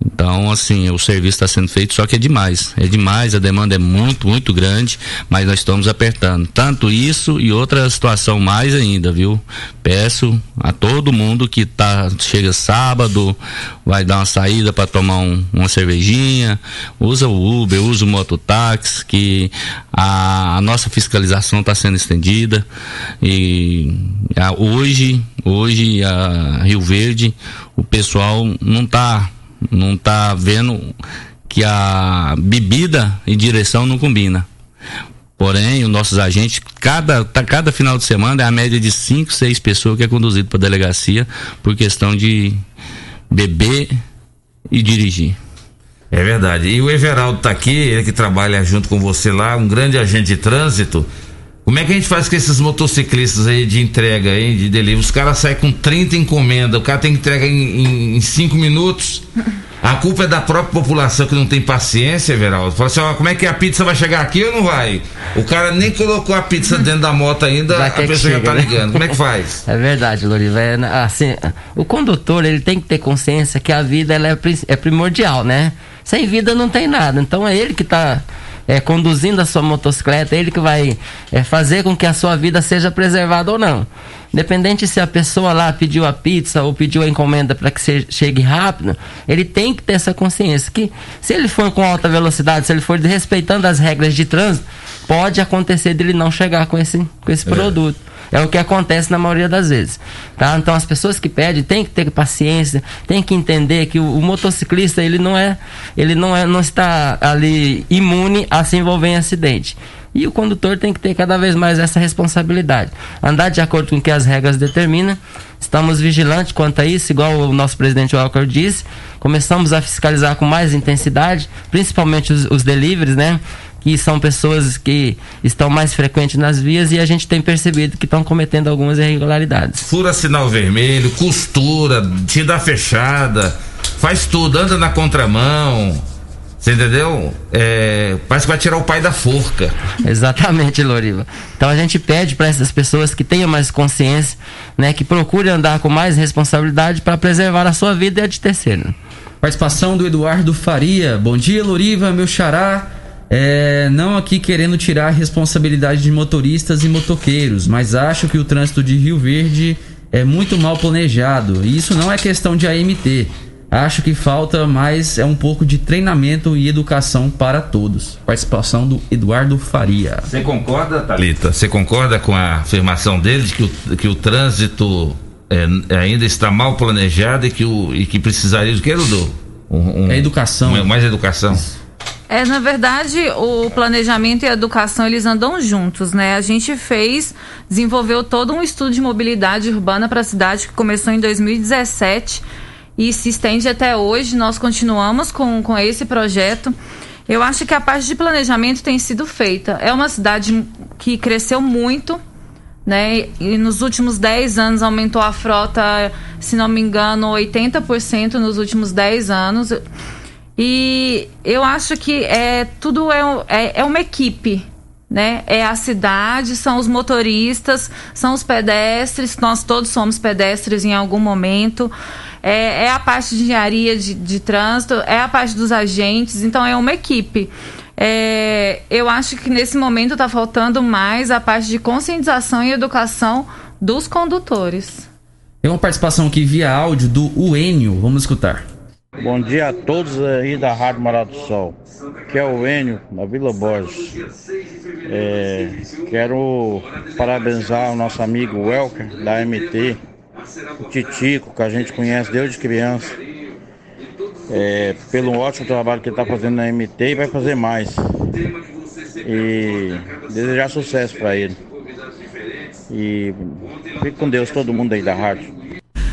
Então, assim, o serviço está sendo feito, só que é demais. É demais, a demanda é muito, muito grande, mas nós estamos apertando. Tanto isso e outra situação mais ainda, viu? Peço a todo mundo que tá, chega sábado, vai dar uma saída para tomar um- uma cervejinha, usa o Uber, usa o mototáxi, que a, a nossa fiscalização está sendo estendida. E a- hoje, hoje a Rio Verde, o pessoal não está não tá vendo que a bebida e direção não combina. Porém, os nossos agentes, cada, tá- cada final de semana é a média de 5, 6 pessoas que é conduzido para delegacia por questão de beber e dirigir. É verdade. E o Everaldo tá aqui, ele que trabalha junto com você lá, um grande agente de trânsito. Como é que a gente faz com esses motociclistas aí de entrega, aí, de delivery? Os caras saem com 30 encomendas, o cara tem que entregar em 5 minutos. A culpa é da própria população que não tem paciência, Everaldo. Fala assim, ó, como é que a pizza vai chegar aqui ou não vai? O cara nem colocou a pizza dentro da moto ainda, Já a que pessoa já chega, tá né? ligando. Como é que (laughs) faz? É verdade, Loriva. É, assim, o condutor ele tem que ter consciência que a vida ela é, é primordial, né? Sem vida não tem nada. Então é ele que está conduzindo a sua motocicleta, é ele que vai é, fazer com que a sua vida seja preservada ou não. Independente se a pessoa lá pediu a pizza ou pediu a encomenda para que chegue rápido, ele tem que ter essa consciência que se ele for com alta velocidade, se ele for desrespeitando as regras de trânsito, pode acontecer dele não chegar com esse, com esse É. produto. É o que acontece na maioria das vezes. Tá? Então as pessoas que pedem têm que ter paciência, têm que entender que o, o motociclista ele não é, ele não é, não está ali imune a se envolver em acidente. E o condutor tem que ter cada vez mais essa responsabilidade. Andar de acordo com o que as regras determinam. Estamos vigilantes quanto a isso, igual o nosso presidente Walker disse. Começamos a fiscalizar com mais intensidade, principalmente os, os deliveries, né? Que são pessoas que estão mais frequentes nas vias e a gente tem percebido que estão cometendo algumas irregularidades. Fura sinal vermelho, costura, te dá fechada, faz tudo, anda na contramão. Você entendeu? É, parece que vai tirar o pai da forca. (laughs) Exatamente, Loriva. Então a gente pede para essas pessoas que tenham mais consciência, né, que procurem andar com mais responsabilidade para preservar a sua vida e a de terceiro. Participação do Eduardo Faria. Bom dia, Loriva, meu xará. É, não aqui querendo tirar a responsabilidade de motoristas e motoqueiros, mas acho que o trânsito de Rio Verde é muito mal planejado. E isso não é questão de AMT. Acho que falta mais é um pouco de treinamento e educação para todos. Participação do Eduardo Faria. Você concorda, Thalita? Você concorda com a afirmação dele de que o, que o trânsito é, ainda está mal planejado e que, o, e que precisaria de que, Dudu? Um, um- É educação. um- mais educação. É, na verdade, o planejamento e a educação, eles andam juntos, né? A gente fez, desenvolveu todo um estudo de mobilidade urbana para a cidade que começou em 2017 e se estende até hoje. Nós continuamos com, com esse projeto. Eu acho que a parte de planejamento tem sido feita. É uma cidade que cresceu muito, né? E nos últimos 10 anos aumentou a frota, se não me engano, 80% nos últimos 10 anos. E eu acho que é tudo é, é, é uma equipe, né? É a cidade, são os motoristas, são os pedestres, nós todos somos pedestres em algum momento. É, é a parte de engenharia de, de trânsito, é a parte dos agentes, então é uma equipe. É, eu acho que nesse momento está faltando mais a parte de conscientização e educação dos condutores. Tem uma participação aqui via áudio do Uênio. Vamos escutar. Bom dia a todos aí da Rádio Morado do Sol. Que é o Enio, da Vila Borges. É, quero parabenizar o nosso amigo Welker, da MT, o Titico, que a gente conhece desde criança. é, pelo ótimo trabalho que ele está fazendo na MT e vai fazer mais. E desejar sucesso para ele. E fique com Deus, todo mundo aí da rádio.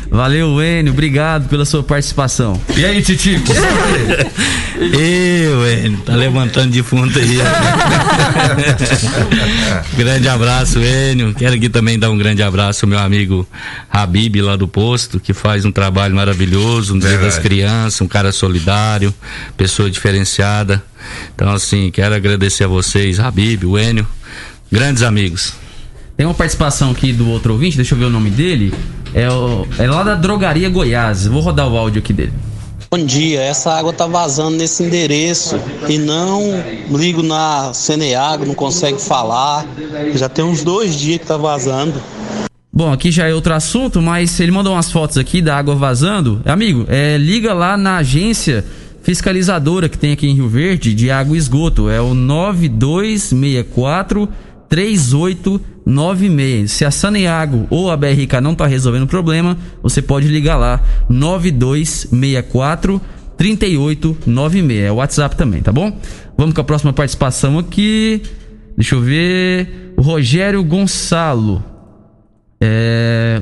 Valeu, Enio, obrigado pela sua participação. E aí, Titico? (laughs) Eu, Enio, tá levantando defunto aí. (laughs) grande abraço, Enio. Quero aqui também dar um grande abraço ao meu amigo Habib lá do posto, que faz um trabalho maravilhoso, um dia das crianças, um cara solidário, pessoa diferenciada. Então, assim, quero agradecer a vocês, Habib, o Enio, grandes amigos. Tem uma participação aqui do outro ouvinte, deixa eu ver o nome dele. É, o- é lá da Drogaria Goiás. Vou rodar o áudio aqui dele. Bom dia, essa água tá vazando nesse endereço e não ligo na Ceneago, não consegue falar. Já tem uns dois dias que tá vazando. Bom, aqui já é outro assunto, mas ele mandou umas fotos aqui da água vazando. Amigo, é, liga lá na agência fiscalizadora que tem aqui em Rio Verde de água e esgoto. É o 9264 3896. Se a Saneago ou a BRK não tá resolvendo o problema, você pode ligar lá 9264 3896. É o WhatsApp também, tá bom? Vamos com a próxima participação aqui. Deixa eu ver. O Rogério Gonçalo. É...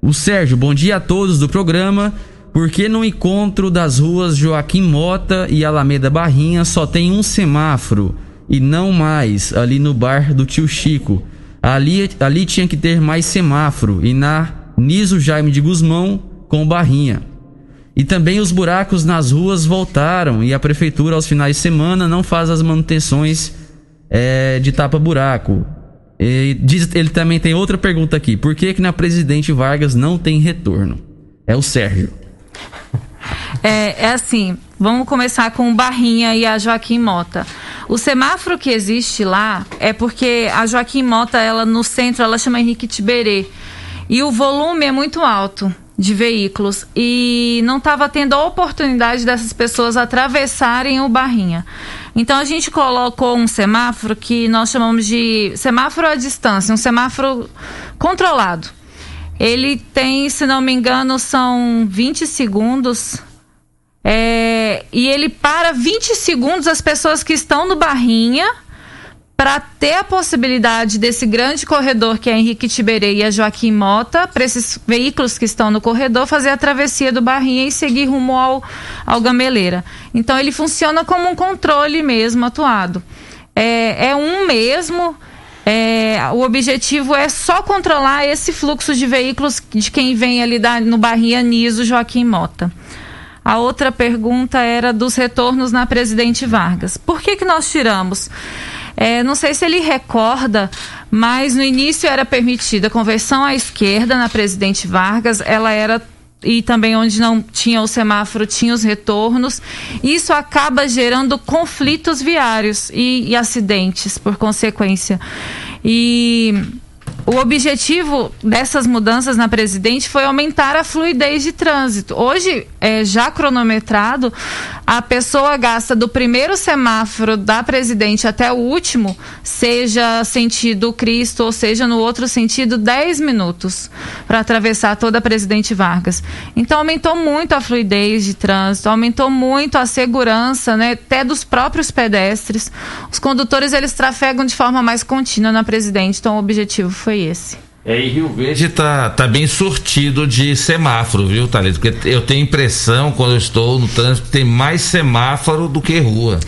O Sérgio, bom dia a todos do programa. Por que no encontro das ruas Joaquim Mota e Alameda Barrinha só tem um semáforo e não mais ali no bar do tio Chico? Ali, ali tinha que ter mais semáforo e na Niso Jaime de Guzmão com Barrinha. E também os buracos nas ruas voltaram e a prefeitura aos finais de semana não faz as manutenções é, de tapa-buraco. Diz- ele também tem outra pergunta aqui. Por que que na Presidente Vargas não tem retorno? É o Sérgio. É, é assim, vamos começar com o Barrinha e a Joaquim Mota. O semáforo que existe lá é porque a Joaquim Mota, ela no centro, ela chama Henrique Tiberê. E o volume é muito alto de veículos e não estava tendo a oportunidade dessas pessoas atravessarem o Barrinha. Então a gente colocou um semáforo que nós chamamos de semáforo à distância, um semáforo controlado. Ele tem, se não me engano, são 20 segundos. É, e ele para 20 segundos as pessoas que estão no Barrinha para ter a possibilidade desse grande corredor que é Henrique Tiberê e a Joaquim Mota, para esses veículos que estão no corredor, fazer a travessia do Barrinha e seguir rumo ao, ao Gameleira. Então ele funciona como um controle mesmo atuado. É, é um mesmo. é, o objetivo é só controlar esse fluxo de veículos de quem vem ali da, no Barrinha Niso Joaquim Mota. A outra pergunta era dos retornos na Presidente Vargas. Por que, que nós tiramos? É, não sei se ele recorda, mas no início era permitida conversão à esquerda na Presidente Vargas, ela era e também onde não tinha o semáforo tinha os retornos. Isso acaba gerando conflitos viários e, e acidentes por consequência. E o objetivo dessas mudanças na presidente foi aumentar a fluidez de trânsito. Hoje, é, já cronometrado, a pessoa gasta do primeiro semáforo da presidente até o último, seja sentido Cristo ou seja no outro sentido, 10 minutos para atravessar toda a presidente Vargas. Então, aumentou muito a fluidez de trânsito, aumentou muito a segurança, né, até dos próprios pedestres. Os condutores eles trafegam de forma mais contínua na presidente, então o objetivo foi esse. É, e Rio Verde tá, tá bem surtido de semáforo, viu, Thalita? Porque eu tenho impressão, quando eu estou no trânsito, que tem mais semáforo do que rua.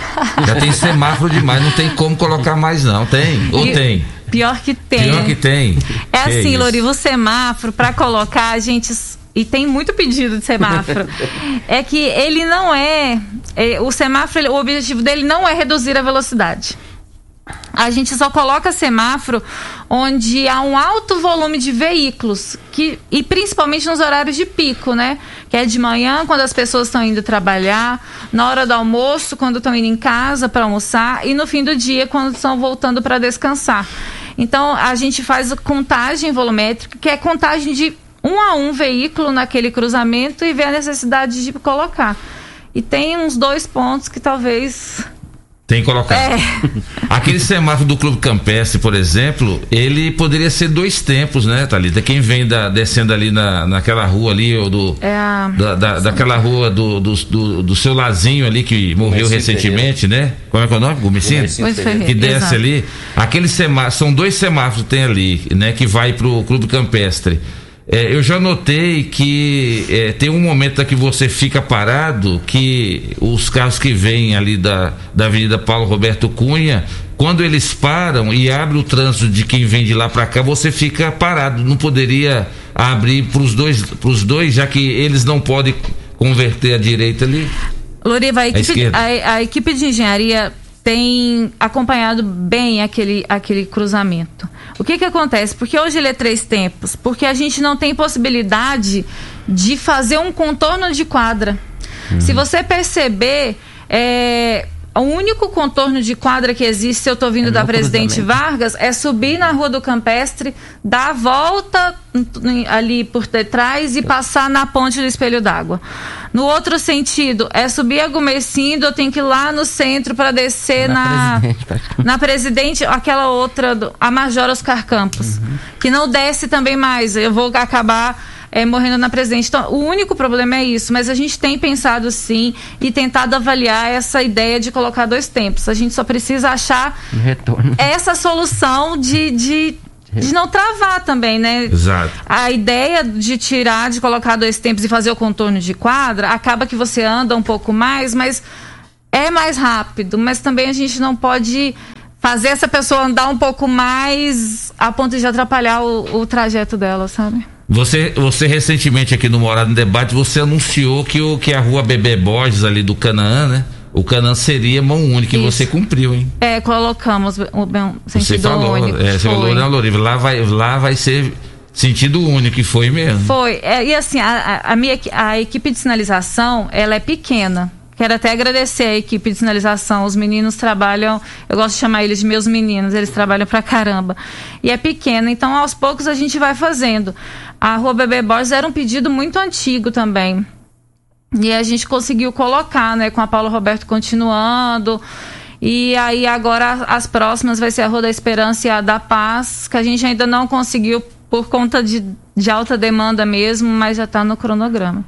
Já tem semáforo demais, não tem como colocar mais, não. Tem? Ou E- tem? Pior que tem. Pior que tem. É Que assim, isso? Loriva, o semáforo, para colocar, a gente. E tem muito pedido de semáforo. (laughs) é que ele não é. é, o semáforo, ele- o objetivo dele não é reduzir a velocidade. A gente só coloca semáforo onde há um alto volume de veículos, que, e principalmente nos horários de pico, né? Que é de manhã, quando as pessoas estão indo trabalhar, na hora do almoço, quando estão indo em casa para almoçar, e no fim do dia, quando estão voltando para descansar. Então, a gente faz contagem volumétrica, que é contagem de um a um veículo naquele cruzamento e ver a necessidade de colocar. E tem uns dois pontos que talvez Tem que colocar. É. (laughs) Aquele semáforo do Clube Campestre, por exemplo, ele poderia ser dois tempos, né, Thalita? Quem vem da, descendo ali na, naquela rua ali, ou do. É a... Da, da- daquela rua do, do, do, do seu Lazinho ali que morreu recentemente, né? Como é que é o nome? Ferreira. Que desce Exato. ali. Aquele semáforo, são dois semáforos que tem ali, né? Que vai pro Clube Campestre. É, eu já notei que é, tem um momento que você fica parado que os carros que vêm ali da, da Avenida Paulo Roberto Cunha, quando eles param e abre o trânsito de quem vem de lá para cá, você fica parado. Não poderia abrir para os dois, pros dois, já que eles não podem converter à direita ali. Loriva, a a, a equipe de engenharia tem acompanhado bem aquele, aquele cruzamento. O que que acontece? Porque hoje ele é três tempos, porque a gente não tem possibilidade de fazer um contorno de quadra. Se você perceber, é, o único contorno de quadra que existe, se eu estou vindo É da Presidente. Vargas, é subir na Rua do Campestre, dar a volta ali por detrás e passar na ponte do Espelho d'Água. No outro sentido, é subir a Gumecindo, eu tenho que ir lá no centro para descer na, Presidente, praticamente. na Presidente, aquela outra, a Major Oscar Campos, que não desce também mais. Eu vou acabar é, morrendo na Presidente. Então, o único problema é isso, mas a gente tem pensado sim e tentado avaliar essa ideia de colocar dois tempos. A gente só precisa achar Um retorno. (laughs) essa solução de, de, de não travar também, né? Exato. A ideia de tirar, de colocar dois tempos e fazer o contorno de quadra, acaba que você anda um pouco mais, mas é mais rápido. Mas também a gente não pode fazer essa pessoa andar um pouco mais a ponto de atrapalhar o, o trajeto dela, sabe? Você, você recentemente aqui no Morado no Debate, você anunciou que, o, que a rua Bebê Borges ali do Canaã, né? O Canaã seria mão única e Isso. você cumpriu, hein? É, colocamos o bem- Você sentido falou, único. é, você Foi. falou, Loriva? Lá vai, lá vai ser sentido único, e foi mesmo. Foi. É, e assim, a, a- minha, a equipe de sinalização, ela é pequena. Quero até agradecer a equipe de sinalização. Os meninos trabalham, eu gosto de chamar eles de meus meninos, eles trabalham pra caramba. E é pequena, então aos poucos a gente vai fazendo. A Rua Bebê Borges era um pedido muito antigo também. E a gente conseguiu colocar, né, com a Paulo Roberto continuando. E aí agora as próximas vai ser a Rua da Esperança e a da Paz, que a gente ainda não conseguiu por conta de, de alta demanda mesmo, mas já está no cronograma.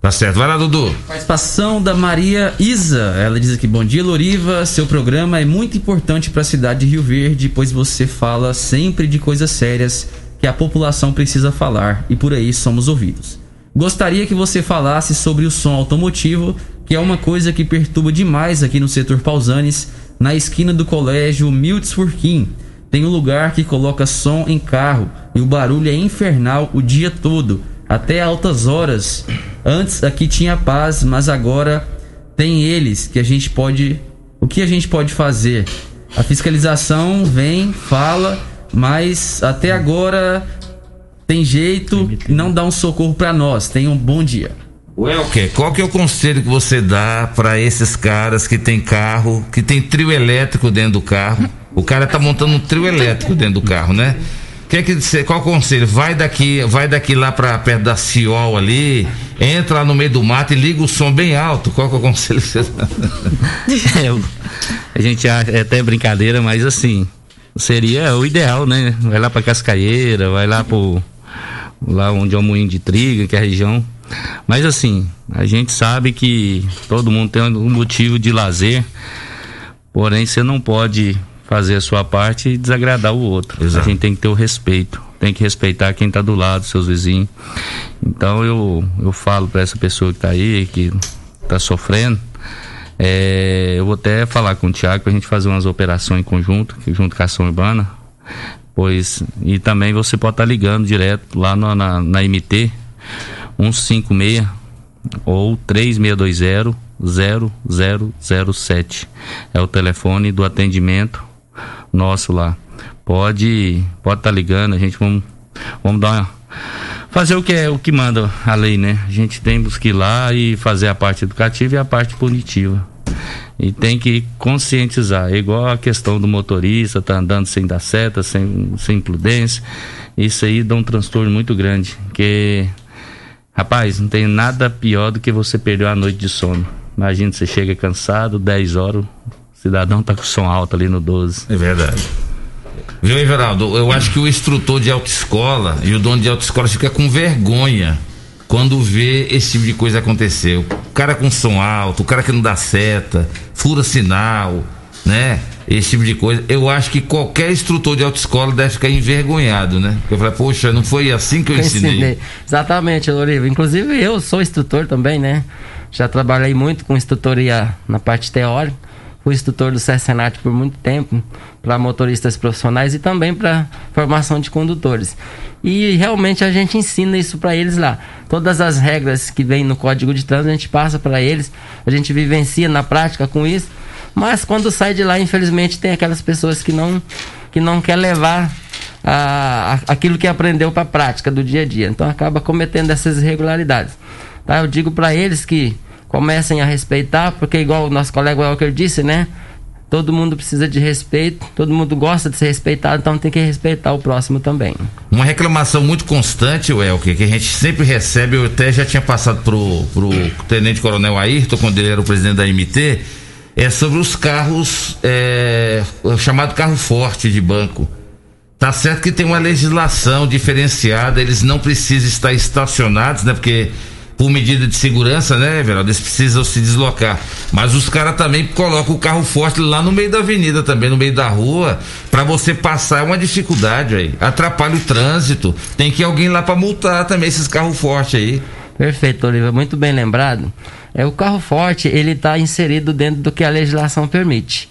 Tá certo. Vai lá, Dudu. Participação da Maria Isa. Ela diz aqui: Bom dia, Loriva. Seu programa é muito importante para a cidade de Rio Verde, pois você fala sempre de coisas sérias que a população precisa falar e por aí somos ouvidos. Gostaria que você falasse sobre o som automotivo, que é uma coisa que perturba demais aqui no setor Pausanes, na esquina do colégio Miltz Furquim. Tem um lugar que coloca som em carro e o barulho é infernal o dia todo, até altas horas. Antes aqui tinha paz, mas agora tem eles que a gente pode. O que a gente pode fazer? A fiscalização vem, fala, mas até agora tem jeito, não dá um socorro para nós. Tenham um bom dia. Welker, qual que é o conselho que você dá para esses caras que tem carro, que tem trio elétrico dentro do carro? O cara tá montando um trio elétrico dentro do carro, né? Que que você, qual conselho? Vai daqui, vai daqui lá para perto da Ciol ali, entra lá no meio do mato e liga o som bem alto. Qual que é o conselho que você dá? (laughs) É, a gente acha, é até brincadeira, mas assim, seria o ideal, né? Vai lá pra Cascaeira, vai lá pro. lá onde é o moinho de trigo, que é a região. Mas assim, a gente sabe que todo mundo tem um motivo de lazer, porém você não pode fazer a sua parte e desagradar o outro. Exato. A gente tem que ter o respeito, tem que respeitar quem tá do lado, seus vizinhos. Então eu, eu falo para essa pessoa que tá aí, que tá sofrendo, é, eu vou até falar com o Thiago pra gente fazer umas operações em conjunto, junto com a ação urbana. Pois, e também você pode estar ligando direto lá no- na, na MT 156 ou 3620 0007. É o telefone do atendimento nosso lá. Pode pode estar ligando, a gente vamos vamos dar uma fazer o que é o que manda a lei, né? A gente tem que ir lá e fazer a parte educativa e a parte punitiva. E tem que conscientizar, é igual a questão do motorista, tá andando sem dar seta, sem, sem prudência. Isso aí dá um transtorno muito grande. Que, rapaz, não tem nada pior do que você perder a noite de sono. Imagina, você chega cansado, 10 horas, cidadão tá com som alto ali no 12. É verdade. Viu, Everaldo? Eu acho que o instrutor de autoescola e o dono de autoescola fica com vergonha quando vê esse tipo de coisa acontecer. O cara com som alto, o cara que não dá seta, fura sinal, né? Esse tipo de coisa. Eu acho que qualquer instrutor de autoescola deve ficar envergonhado, né? Eu falei, poxa, não foi assim que eu, Eu ensinei. ensinei. Exatamente, Loriva. Inclusive eu sou instrutor também, né? Já trabalhei muito com instrutoria na parte teórica. Fui instrutor do Cessenat por muito tempo, para motoristas profissionais e também para formação de condutores. E realmente a gente ensina isso para eles lá. Todas as regras que vêm no Código de Trânsito a gente passa para eles, a gente vivencia na prática com isso. Mas quando sai de lá, infelizmente, tem aquelas pessoas que não que não quer levar a, a- aquilo que aprendeu para a prática do dia a dia. Então acaba cometendo essas irregularidades. Tá? Eu digo para eles que comecem a respeitar, porque igual o nosso colega Walker disse, né? Todo mundo precisa de respeito, todo mundo gosta de ser respeitado, então tem que respeitar o próximo também. Uma reclamação muito constante, Welker, que a gente sempre recebe, eu até já tinha passado pro, pro Tenente Coronel Ayrton, quando ele era o presidente da MT, é sobre os carros, é, o chamado carro forte de banco. Tá certo que tem uma legislação diferenciada, eles não precisam estar estacionados, né? Porque por medida de segurança, né, Everaldo? Eles precisam se deslocar. Mas os caras também colocam o carro forte lá no meio da avenida também, no meio da rua, para você passar é uma dificuldade aí. Atrapalha o trânsito. Tem que ir alguém lá para multar também esses carros fortes aí. Perfeito, Oliva, muito bem lembrado. É o carro forte, ele está inserido dentro do que a legislação permite,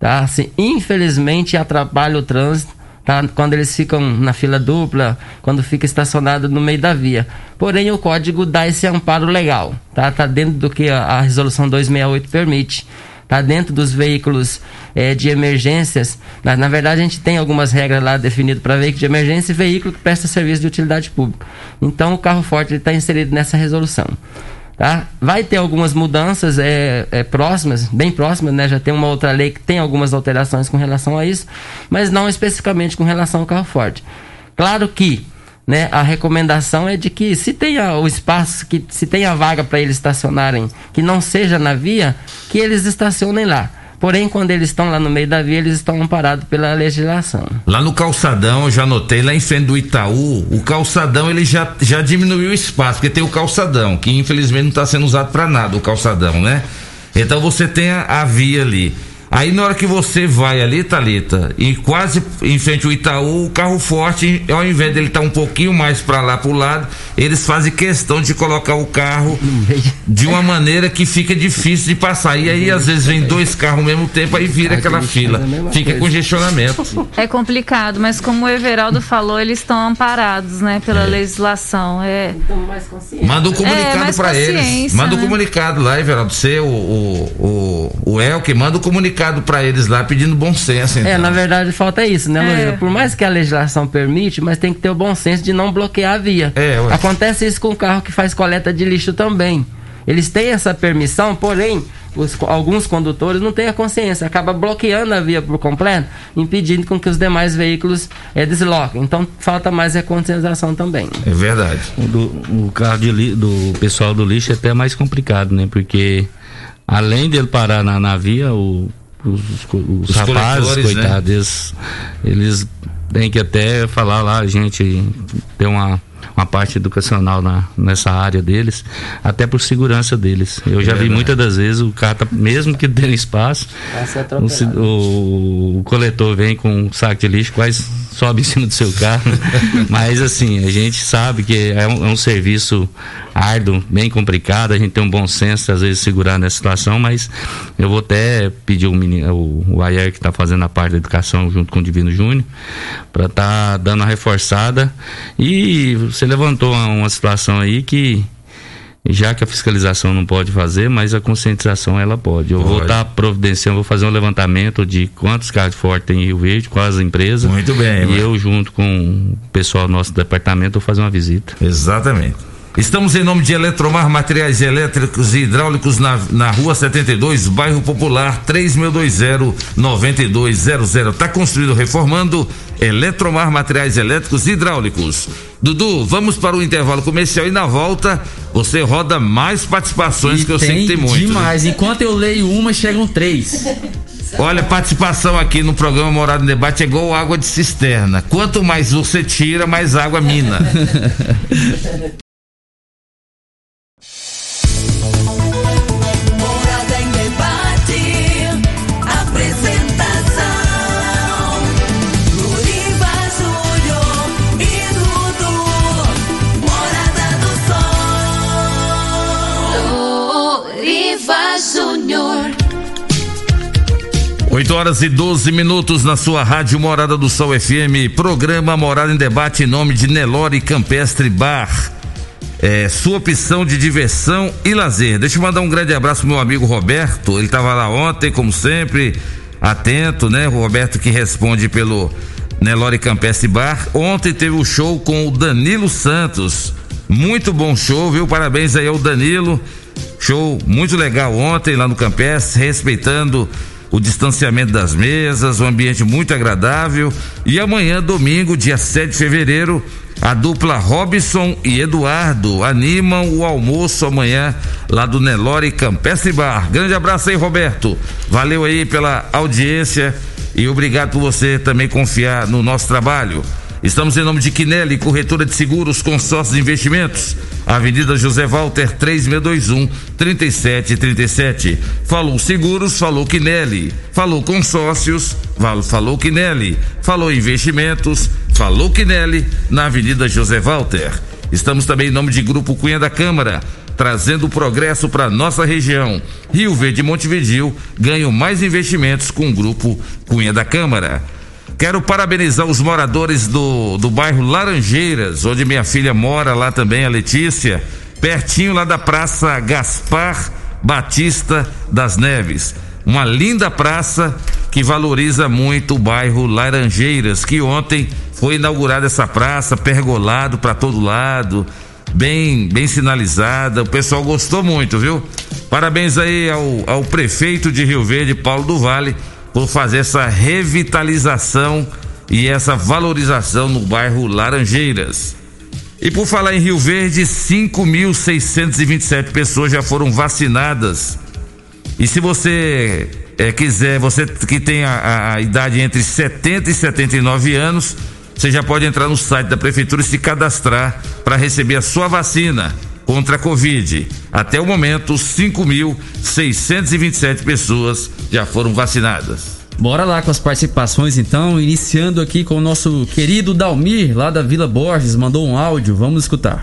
tá? Assim, infelizmente atrapalha o trânsito, tá? Quando eles ficam na fila dupla, quando fica estacionado no meio da via. Porém, o código dá esse amparo legal, tá? Tá dentro do que a, a resolução 268 permite. Tá dentro dos veículos eh, de emergências. Na, na verdade, a gente tem algumas regras lá definidas para veículo de emergência e veículo que presta serviço de utilidade pública. Então, o carro forte está inserido nessa resolução. Tá? Vai ter algumas mudanças é, é, próximas, bem próximas, né? Já tem uma outra lei que tem algumas alterações com relação a isso, mas não especificamente com relação ao carro forte. Claro que né, a recomendação é de que se tenha o espaço, que se tenha vaga para eles estacionarem, que não seja na via, que eles estacionem lá. Porém, quando eles estão lá no meio da via, eles estão amparados pela legislação. Lá no calçadão, já notei, lá em frente do Itaú, o calçadão ele já, já diminuiu o espaço, porque tem o calçadão, que infelizmente não está sendo usado para nada, o calçadão, né? Então você tem a, a via ali. Aí na hora que você vai ali, Thalita, e quase em frente ao Itaú, o carro forte, ao invés dele estar um pouquinho mais para lá pro lado, eles fazem questão de colocar o carro de uma maneira que fica difícil de passar. E aí às vezes vem dois carros ao mesmo tempo, aí vira aquela fila. Fica congestionamento. É complicado, mas como o Everaldo falou, eles estão amparados, né, pela legislação. É. Manda um É, comunicado mais pra eles. Manda um né? comunicado lá, Everaldo. Você, o, o, o, o Elke, manda um comunicado pra eles lá pedindo bom senso. Então. É, na verdade falta isso, né, Luísa? Por mais que a legislação permite, mas tem que ter o bom senso de não bloquear a via. É, ué. Acontece isso com o carro que faz coleta de lixo também. Eles têm essa permissão, porém, os alguns condutores não têm a consciência, acaba bloqueando a via por completo, impedindo com que os demais veículos eh, desloquem. Então falta mais a conscientização também. É verdade. O, do, o carro de li- do pessoal do lixo é até mais complicado, né? Porque além dele parar na, na via, o- os, os Os rapazes, né? coitados, eles, eles têm que até falar lá, a gente tem uma, uma parte educacional na, nessa área deles, até por segurança deles. Eu já vi verdade. muitas das vezes o cara, tá, mesmo que dê espaço, o, o- o coletor vem com um saco de lixo, quase sobe em cima do seu carro. (laughs) Mas assim, a gente sabe que é um, é um serviço árduo, bem complicado, a gente tem um bom senso, às vezes, segurar nessa situação, mas eu vou até pedir o, menino, o, o Ayer, que está fazendo a parte da educação junto com o Divino Júnior, para estar dando uma reforçada. E você levantou uma, situação aí que já que a fiscalização não pode fazer, mas a conscientização ela pode. Eu vou Pode. estar providenciando, vou fazer um levantamento de quantos carros fortes tem em Rio Verde, quais as empresas. Muito bem, E mano. eu, junto com o pessoal do nosso departamento, vou fazer uma visita. Exatamente. Estamos em nome de Eletromar Materiais Elétricos e Hidráulicos na, na Rua 72, bairro Popular, 3620-9200. Está construído, reformando. Eletromar Materiais Elétricos e Hidráulicos. Dudu, vamos para o intervalo comercial e na volta você roda mais participações que eu sei que tem muito. né? demais. Enquanto eu leio uma, chegam três. Olha, participação aqui no programa Morado em Debate é igual água de cisterna. Quanto mais você tira, mais água mina. (laughs) 8 horas e 12 minutos na sua rádio Morada do Sol FM, programa Morada em Debate em nome de Nelore Campestre Bar. É, sua opção de diversão e lazer. Deixa eu mandar um grande abraço pro meu amigo Roberto. Ele estava lá ontem, como sempre, atento, né? O Roberto que responde pelo Nelore Campestre Bar. Ontem teve o show com o Danilo Santos. Muito bom show, viu? Parabéns aí ao Danilo. Show muito legal ontem lá no Campestre, respeitando o distanciamento das mesas, um ambiente muito agradável. E amanhã, domingo, dia 7 de fevereiro, a dupla Robson e Eduardo animam o almoço amanhã lá do Nelore Campestre Bar. Grande abraço aí, Roberto. Valeu aí pela audiência e obrigado por você também confiar no nosso trabalho. Estamos em nome de Quinelli, corretora de seguros, consórcios e investimentos. Avenida José Walter, 3621 3737. Falou seguros, falou Quinelli. Falou consórcios, falou Quinelli. Falou investimentos, falou Quinelli, na Avenida José Walter. Estamos também em nome de Grupo Cunha da Câmara, trazendo progresso para nossa região. Rio Verde e Montevidil ganham mais investimentos com o Grupo Cunha da Câmara. Quero parabenizar os moradores do, do bairro Laranjeiras, onde minha filha mora lá também, a Letícia, pertinho lá da Praça Gaspar Batista das Neves. Uma linda praça que valoriza muito o bairro Laranjeiras, que ontem foi inaugurada essa praça, pergolado para todo lado, bem bem sinalizada. O pessoal gostou muito, viu? Parabéns aí ao, ao prefeito de Rio Verde, Paulo do Vale, por fazer essa revitalização e essa valorização no bairro Laranjeiras. E por falar em Rio Verde, 5.627 pessoas já foram vacinadas. E se você eh, quiser, você que tem a, a- a idade entre 70 e 79 anos, você já pode entrar no site da prefeitura e se cadastrar para receber a sua vacina contra a Covid. Até o momento, 5.627 pessoas já foram vacinadas. Bora lá com as participações então, iniciando aqui com o nosso querido Dalmir, lá da Vila Borges, mandou um áudio, vamos escutar.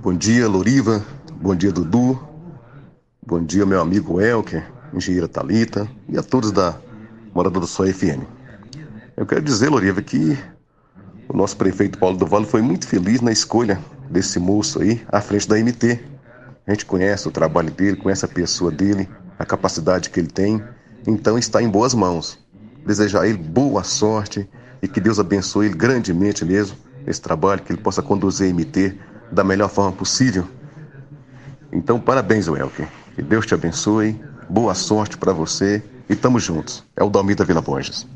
Bom dia, Loriva. Bom dia, Dudu. Bom dia, meu amigo Elker, engenheira Talita e a todos da Morada do Sol FM. Eu quero dizer, Loriva, que o nosso prefeito Paulo do Vale foi muito feliz na escolha desse moço aí à frente da MT. A gente conhece o trabalho dele, conhece a pessoa dele, a capacidade que ele tem, então está em boas mãos. Desejar a ele boa sorte e que Deus abençoe ele grandemente mesmo nesse trabalho, que ele possa conduzir a MT da melhor forma possível. Então, parabéns, Welker. Que Deus te abençoe, boa sorte para você e tamo juntos. É o Dalmir da Vila Borges.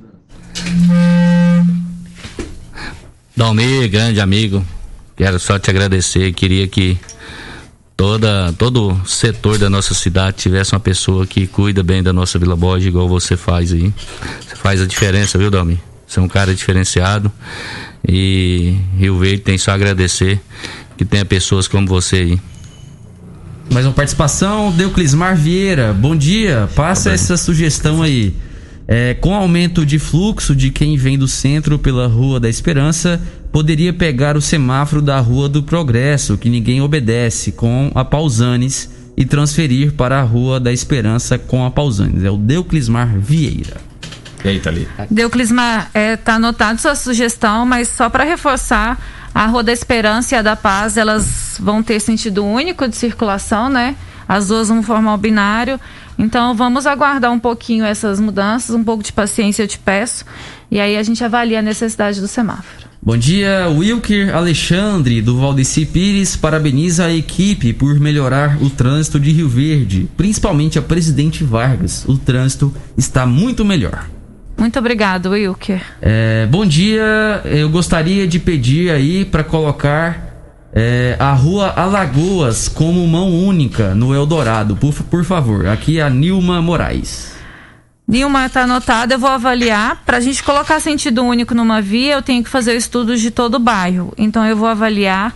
Dalmir, grande amigo, quero só te agradecer. Queria que toda, todo setor da nossa cidade tivesse uma pessoa que cuida bem da nossa Vila Borges, igual você faz aí. Você faz a diferença, viu, Dalmir? Você é um cara diferenciado e Rio Verde tem só agradecer que tenha pessoas como você aí. Mais uma participação, Deuclismar Vieira. Bom dia, passa essa sugestão aí. É, com aumento de fluxo de quem vem do centro pela Rua da Esperança, poderia pegar o semáforo da Rua do Progresso, que ninguém obedece, com a Pausanes, e transferir para a Rua da Esperança com a Pausanes. É o Deuclismar Vieira. E aí, Thalita? Deuclismar, é, tá anotado sua sugestão, mas só para reforçar, a Rua da Esperança e a da Paz, elas vão ter sentido único de circulação, né? As duas vão formar o binário. Então vamos aguardar um pouquinho essas mudanças, um pouco de paciência eu te peço. E aí a gente avalia a necessidade do semáforo. Bom dia, Wilker Alexandre do Valdeci Pires parabeniza a equipe por melhorar o trânsito de Rio Verde, principalmente a Presidente Vargas. O trânsito está muito melhor. Muito obrigado, Wilker. É, bom dia, eu gostaria de pedir aí para colocar é, a Rua Alagoas como mão única no Eldorado, por, por favor. Aqui é a Nilma Moraes. Nenhuma está anotada, eu vou avaliar. Para a gente colocar sentido único numa via, eu tenho que fazer estudos de todo o bairro. Então eu vou avaliar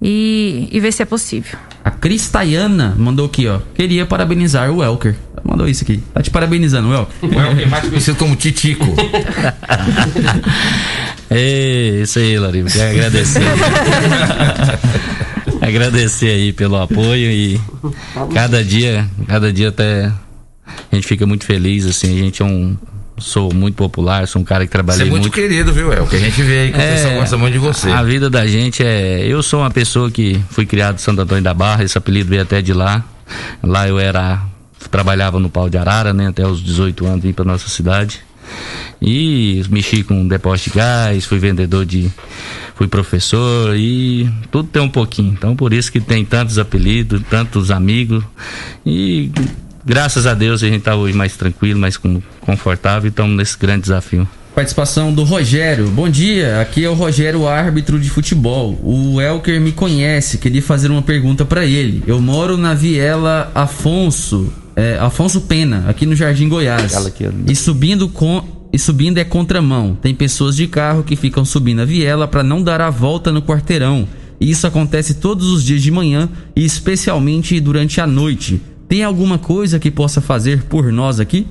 e, e ver se é possível. A Cristaiana mandou aqui, ó. Queria parabenizar o Elker. Mandou isso aqui. Tá te parabenizando, Elker. O Elker, mais conhecido como Titico. (laughs) É, isso aí, Larivo. Quero agradecer. (laughs) agradecer aí pelo apoio e cada dia, cada dia até a gente fica muito feliz, assim, a gente é um sou muito popular, sou um cara que trabalhei Você é muito, querido, viu, El? Que a gente vê aí que o pessoal gosta muito de você. A vida da gente é. Eu sou uma pessoa que fui criado em Santo Antônio da Barra, esse apelido veio até de lá. Lá eu era. Trabalhava no pau de arara, né? Até os 18 anos vim pra nossa cidade. E mexi com depósito de gás, fui vendedor de. fui professor e tudo tem um pouquinho. Então por isso que tem tantos apelidos, tantos amigos. E graças a Deus a gente tá hoje mais tranquilo, mais confortável e estamos nesse grande desafio. Participação do Rogério. Bom dia, aqui é o Rogério, árbitro de futebol. O Elker me conhece, queria fazer uma pergunta pra ele. Eu moro na Viela Afonso, é, Afonso Pena, aqui no Jardim Goiás. E subindo com e subindo é contramão. Tem pessoas de carro que ficam subindo a viela pra não dar a volta no quarteirão. E isso acontece todos os dias de manhã e especialmente durante a noite. Tem alguma coisa que possa fazer por nós aqui?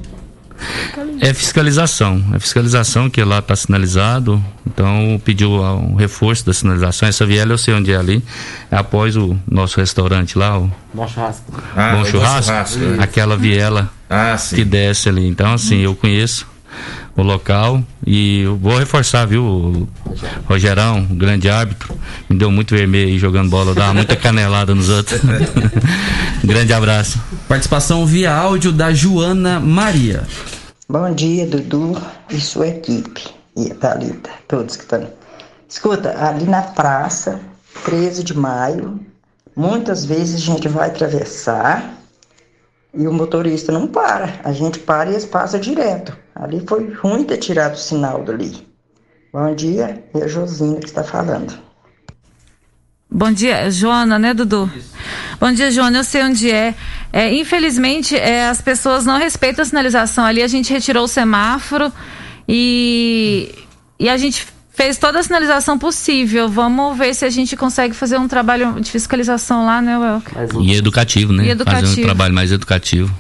É fiscalização. É fiscalização que lá está sinalizado. Então pediu um reforço da sinalização. Essa viela eu sei onde é ali. É após o nosso restaurante lá, o Bom churrasco. Ah, Bom Bom Churrasco. Churrasco, é. aquela viela Ah, sim. que desce ali. Então, assim, eu conheço o local e eu vou reforçar, viu? O Rogerão, grande árbitro, me deu muito vermelho aí jogando bola, dava muita canelada nos outros. (laughs) grande abraço. Participação via áudio da Joana Maria. Bom dia, Dudu e sua equipe. E a Thalita, todos que estão. Escuta, ali na praça, 13 de maio, muitas vezes a gente vai atravessar e o motorista não para. A gente para e eles passam direto. Ali foi ruim ter tirado o sinal dali. Bom dia, e a Josina que está falando. Bom dia, Joana, né, Dudu? Bom dia, Joana. Eu sei onde é. É, infelizmente, é, as pessoas não respeitam a sinalização. Ali a gente retirou o semáforo e, e a gente fez toda a sinalização possível. Vamos ver se a gente consegue fazer um trabalho de fiscalização lá, né, Welker? E educativo, né? E educativo. Fazer um trabalho mais educativo.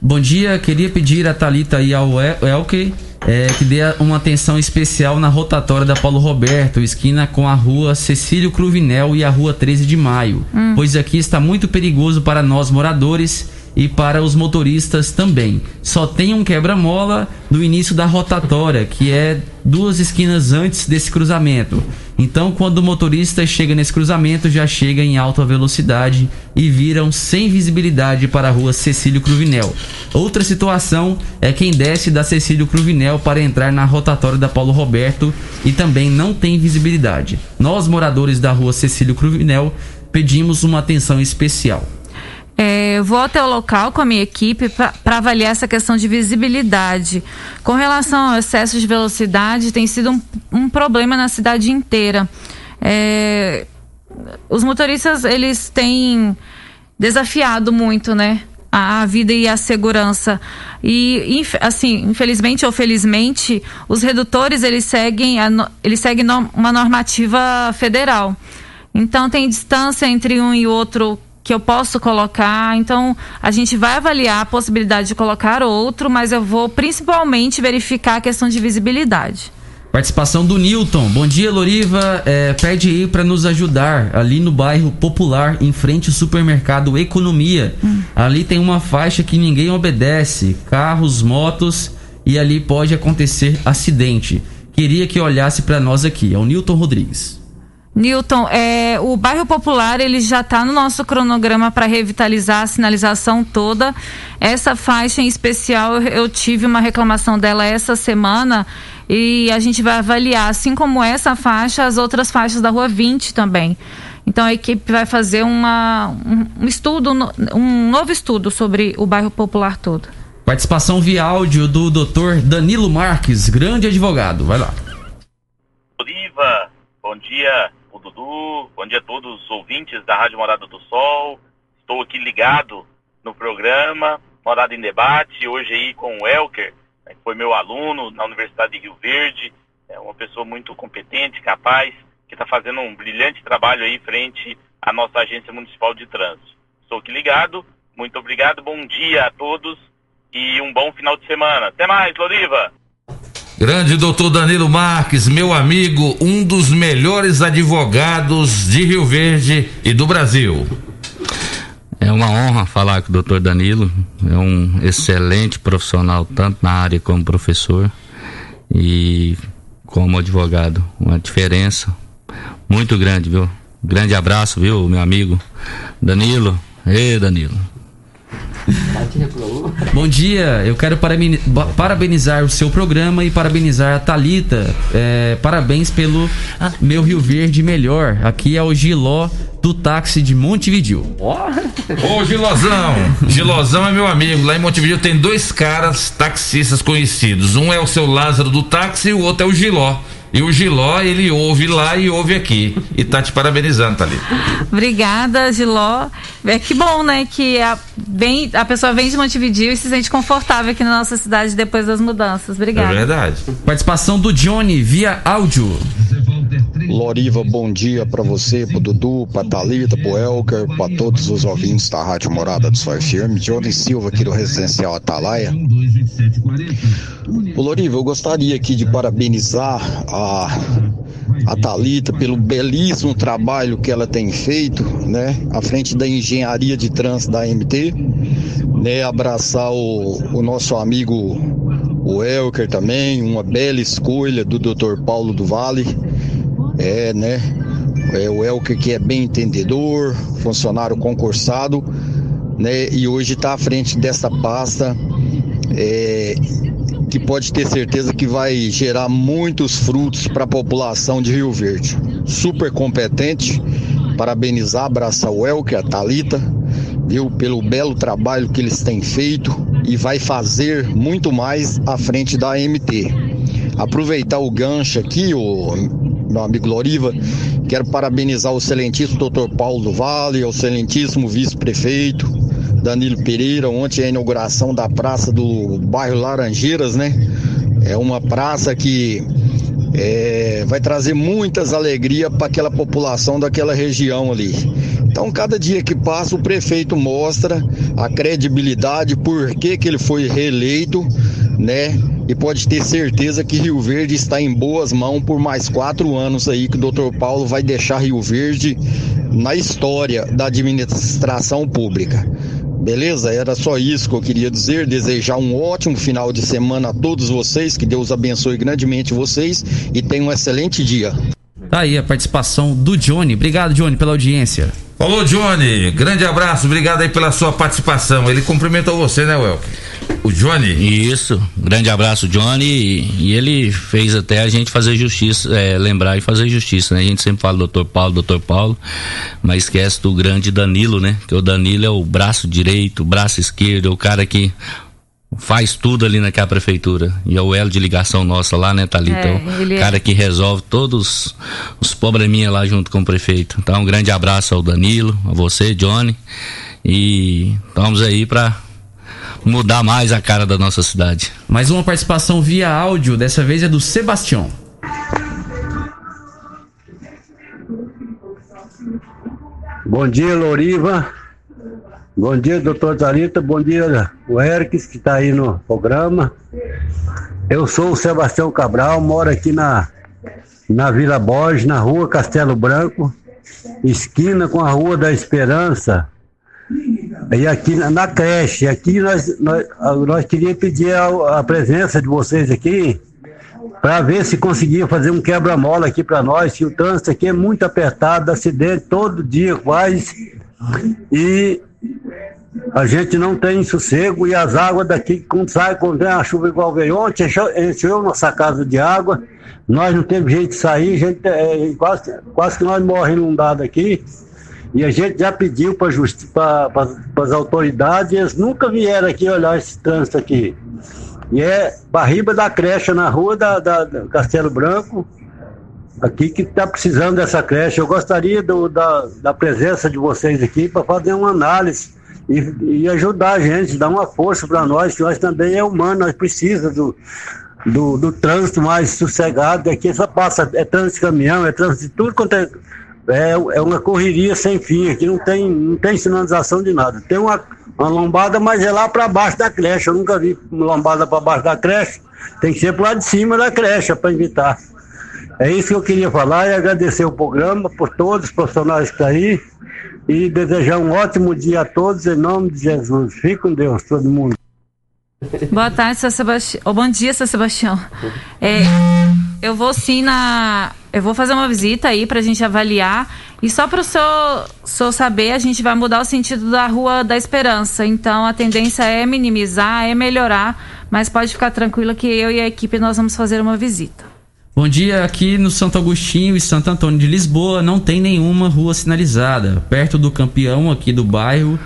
Bom dia, queria pedir a Thalita e ao El- Elke é, que dê uma atenção especial na rotatória da Paulo Roberto, esquina com a rua Cecílio Cruvinel e a rua 13 de Maio, Hum. pois aqui está muito perigoso para nós moradores e para os motoristas também. Só tem um quebra-mola no início da rotatória, que é duas esquinas antes desse cruzamento. Então, quando o motorista chega nesse cruzamento, já chega em alta velocidade e viram sem visibilidade para a rua Cecílio Cruvinel. Outra situação é quem desce da Cecílio Cruvinel para entrar na rotatória da Paulo Roberto e também não tem visibilidade. Nós, moradores da rua Cecílio Cruvinel, pedimos uma atenção especial. É, vou até o local com a minha equipe para avaliar essa questão de visibilidade. Com relação ao excesso de velocidade, tem sido um, um problema na cidade inteira. É, os motoristas eles têm desafiado muito, né? A, vida e a segurança e assim infelizmente ou felizmente os redutores eles seguem a eles seguem uma normativa federal então tem distância entre um e outro que eu posso colocar. Então a gente vai avaliar a possibilidade de colocar outro, mas eu vou principalmente verificar a questão de visibilidade. Participação do Newton. Bom dia, Loriva. É, pede aí para nos ajudar ali no bairro Popular, em frente ao supermercado Economia. Ali tem uma faixa que ninguém obedece: carros, motos, e ali pode acontecer acidente. Queria que olhasse para nós aqui. É o Newton Rodrigues. Newton, é, o bairro popular ele já está no nosso cronograma para revitalizar a sinalização toda. Essa faixa em especial, eu, tive uma reclamação dela essa semana e a gente vai avaliar, assim como essa faixa, as outras faixas da Rua 20 também. Então a equipe vai fazer uma, um, estudo, um novo estudo sobre o bairro popular todo. Participação via áudio do Dr. Danilo Marques, grande advogado. Vai lá. Oliva, bom dia, Dudu, bom dia a todos os ouvintes da Rádio Morada do Sol. Estou aqui ligado no programa. Morada em Debate, hoje aí com o Elker, né, que foi meu aluno na Universidade de Rio Verde, é uma pessoa muito competente, capaz, que está fazendo um brilhante trabalho aí frente à nossa Agência Municipal de Trânsito. Estou aqui ligado, muito obrigado, bom dia a todos e um bom final de semana. Até mais, Loriva! Grande doutor Danilo Marques, meu amigo, um dos melhores advogados de Rio Verde e do Brasil. É uma honra falar com o doutor Danilo, é um excelente profissional, tanto na área como professor e como advogado. Uma diferença muito grande, viu? Grande abraço, viu, meu amigo Danilo. Ei, Danilo. Bom dia, eu quero parabenizar o seu programa e parabenizar a Thalita. É, parabéns pelo meu Rio Verde melhor. Aqui é o Giló do táxi de Montevidil. Ô Gilozão, Gilozão é meu amigo. Lá em Montevideo tem dois caras taxistas conhecidos. Um é o seu Lázaro do táxi e o outro é o Giló. E o Giló, ele ouve lá e ouve aqui. E tá te parabenizando, Thalita. Obrigada, Giló. É que bom, né? Que a, vem, a pessoa vem de Montevideo e se sente confortável aqui na nossa cidade depois das mudanças. Obrigada. verdade. Participação do Johnny via áudio. Loriva, bom dia pra você, pro Dudu, pra Thalita, pro Elker, pra todos os ouvintes da Rádio Morada do Sol FM. Johnny Silva aqui do Residencial Atalaia. Ô Loriva, eu gostaria aqui de parabenizar a, a Thalita pelo belíssimo trabalho que ela tem feito, né? À frente da engenharia de trânsito da MT, né? Abraçar o, o nosso amigo o Elker também, uma bela escolha do Dr. Paulo do Vale. É, né? É o Elker que é bem entendedor, funcionário concursado, né? E hoje está à frente dessa pasta, é, que pode ter certeza que vai gerar muitos frutos para a população de Rio Verde. Super competente, parabenizar, abraçar o Elker, a Thalita, viu? Pelo belo trabalho que eles têm feito e vai fazer muito mais à frente da MT. Aproveitar o gancho aqui, o meu amigo Loriva, quero parabenizar o excelentíssimo Dr. Paulo do Vale, o excelentíssimo vice-prefeito Danilo Pereira, ontem a inauguração da praça do bairro Laranjeiras, né? É uma praça que é, vai trazer muitas alegrias para aquela população daquela região ali. Então, cada dia que passa, o prefeito mostra a credibilidade, por que, que ele foi reeleito, né? E pode ter certeza que Rio Verde está em boas mãos por mais quatro anos aí, que o doutor Paulo vai deixar Rio Verde na história da administração pública. Beleza? Era só isso que eu queria dizer. Desejar um ótimo final de semana a todos vocês. Que Deus abençoe grandemente vocês e tenham um excelente dia. Tá aí a participação do Johnny. Obrigado, Johnny, pela audiência. Falou, Johnny. Grande abraço, obrigado aí pela sua participação. Ele cumprimentou você, né, Welker? O Johnny? Isso, grande abraço, Johnny. E, e ele fez até a gente fazer justiça, é, lembrar e fazer justiça, né? A gente sempre fala doutor Paulo, doutor Paulo, mas esquece do grande Danilo, né? Que o Danilo é o braço direito, o braço esquerdo, é o cara que faz tudo ali naquela prefeitura. E é o elo de ligação nossa lá, né, Thalita? É, É, o é- cara que resolve todos os probleminha lá junto com o prefeito. Então, um grande abraço ao Danilo, a você, Johnny. E estamos aí para mudar mais a cara da nossa cidade. Mais uma participação via áudio, dessa vez é do Sebastião. Bom dia, Loriva. Bom dia, doutor Zarita. Bom dia, o Eric, que está aí no programa. Eu sou o Sebastião Cabral, moro aqui na, na Vila Borges, na rua Castelo Branco, esquina com a Rua da Esperança. E aqui na, na creche, aqui nós, nós, nós queríamos pedir a, a presença de vocês aqui para ver se conseguia fazer um quebra-mola aqui para nós, que o trânsito aqui é muito apertado, acidente todo dia quase, e a gente não tem sossego, e as águas daqui, quando sai, quando vem a chuva igual veio ontem, encheu, nossa casa de água, nós não temos jeito de sair, gente, é, quase, quase que nós morremos inundados aqui, e a gente já pediu para as autoridades, nunca vieram aqui olhar esse trânsito aqui. E é Barriba da Creche, na rua da, da- da Castelo Branco, aqui que está precisando dessa creche. Eu gostaria do- da, da presença de vocês aqui para fazer uma análise e, e ajudar a gente, dar uma força para nós, que nós também é humano, nós precisamos do, do, do trânsito mais sossegado. Aqui só passa, é trânsito de caminhão, é trânsito de tudo quanto é. É, é uma correria sem fim, aqui não tem, não tem sinalização de nada. Tem uma, uma lombada, mas é lá para baixo da creche. Eu nunca vi lombada para baixo da creche. Tem que ser para lá de cima da creche para evitar. É isso que eu queria falar e agradecer o programa por todos os profissionais que estão aí e desejar um ótimo dia a todos em nome de Jesus. Fique com Deus, todo mundo. Boa tarde, seu Sebastião. Oh, bom dia, seu Sebastião. É, eu vou sim na. Eu vou fazer uma visita aí pra gente avaliar. E só para o senhor, senhor saber, a gente vai mudar o sentido da Rua da Esperança. Então a tendência é minimizar, é melhorar. Mas pode ficar tranquila que eu e a equipe nós vamos fazer uma visita. Bom dia, aqui no Santo Agostinho e Santo Antônio de Lisboa não tem nenhuma rua sinalizada. Perto do campeão aqui do bairro,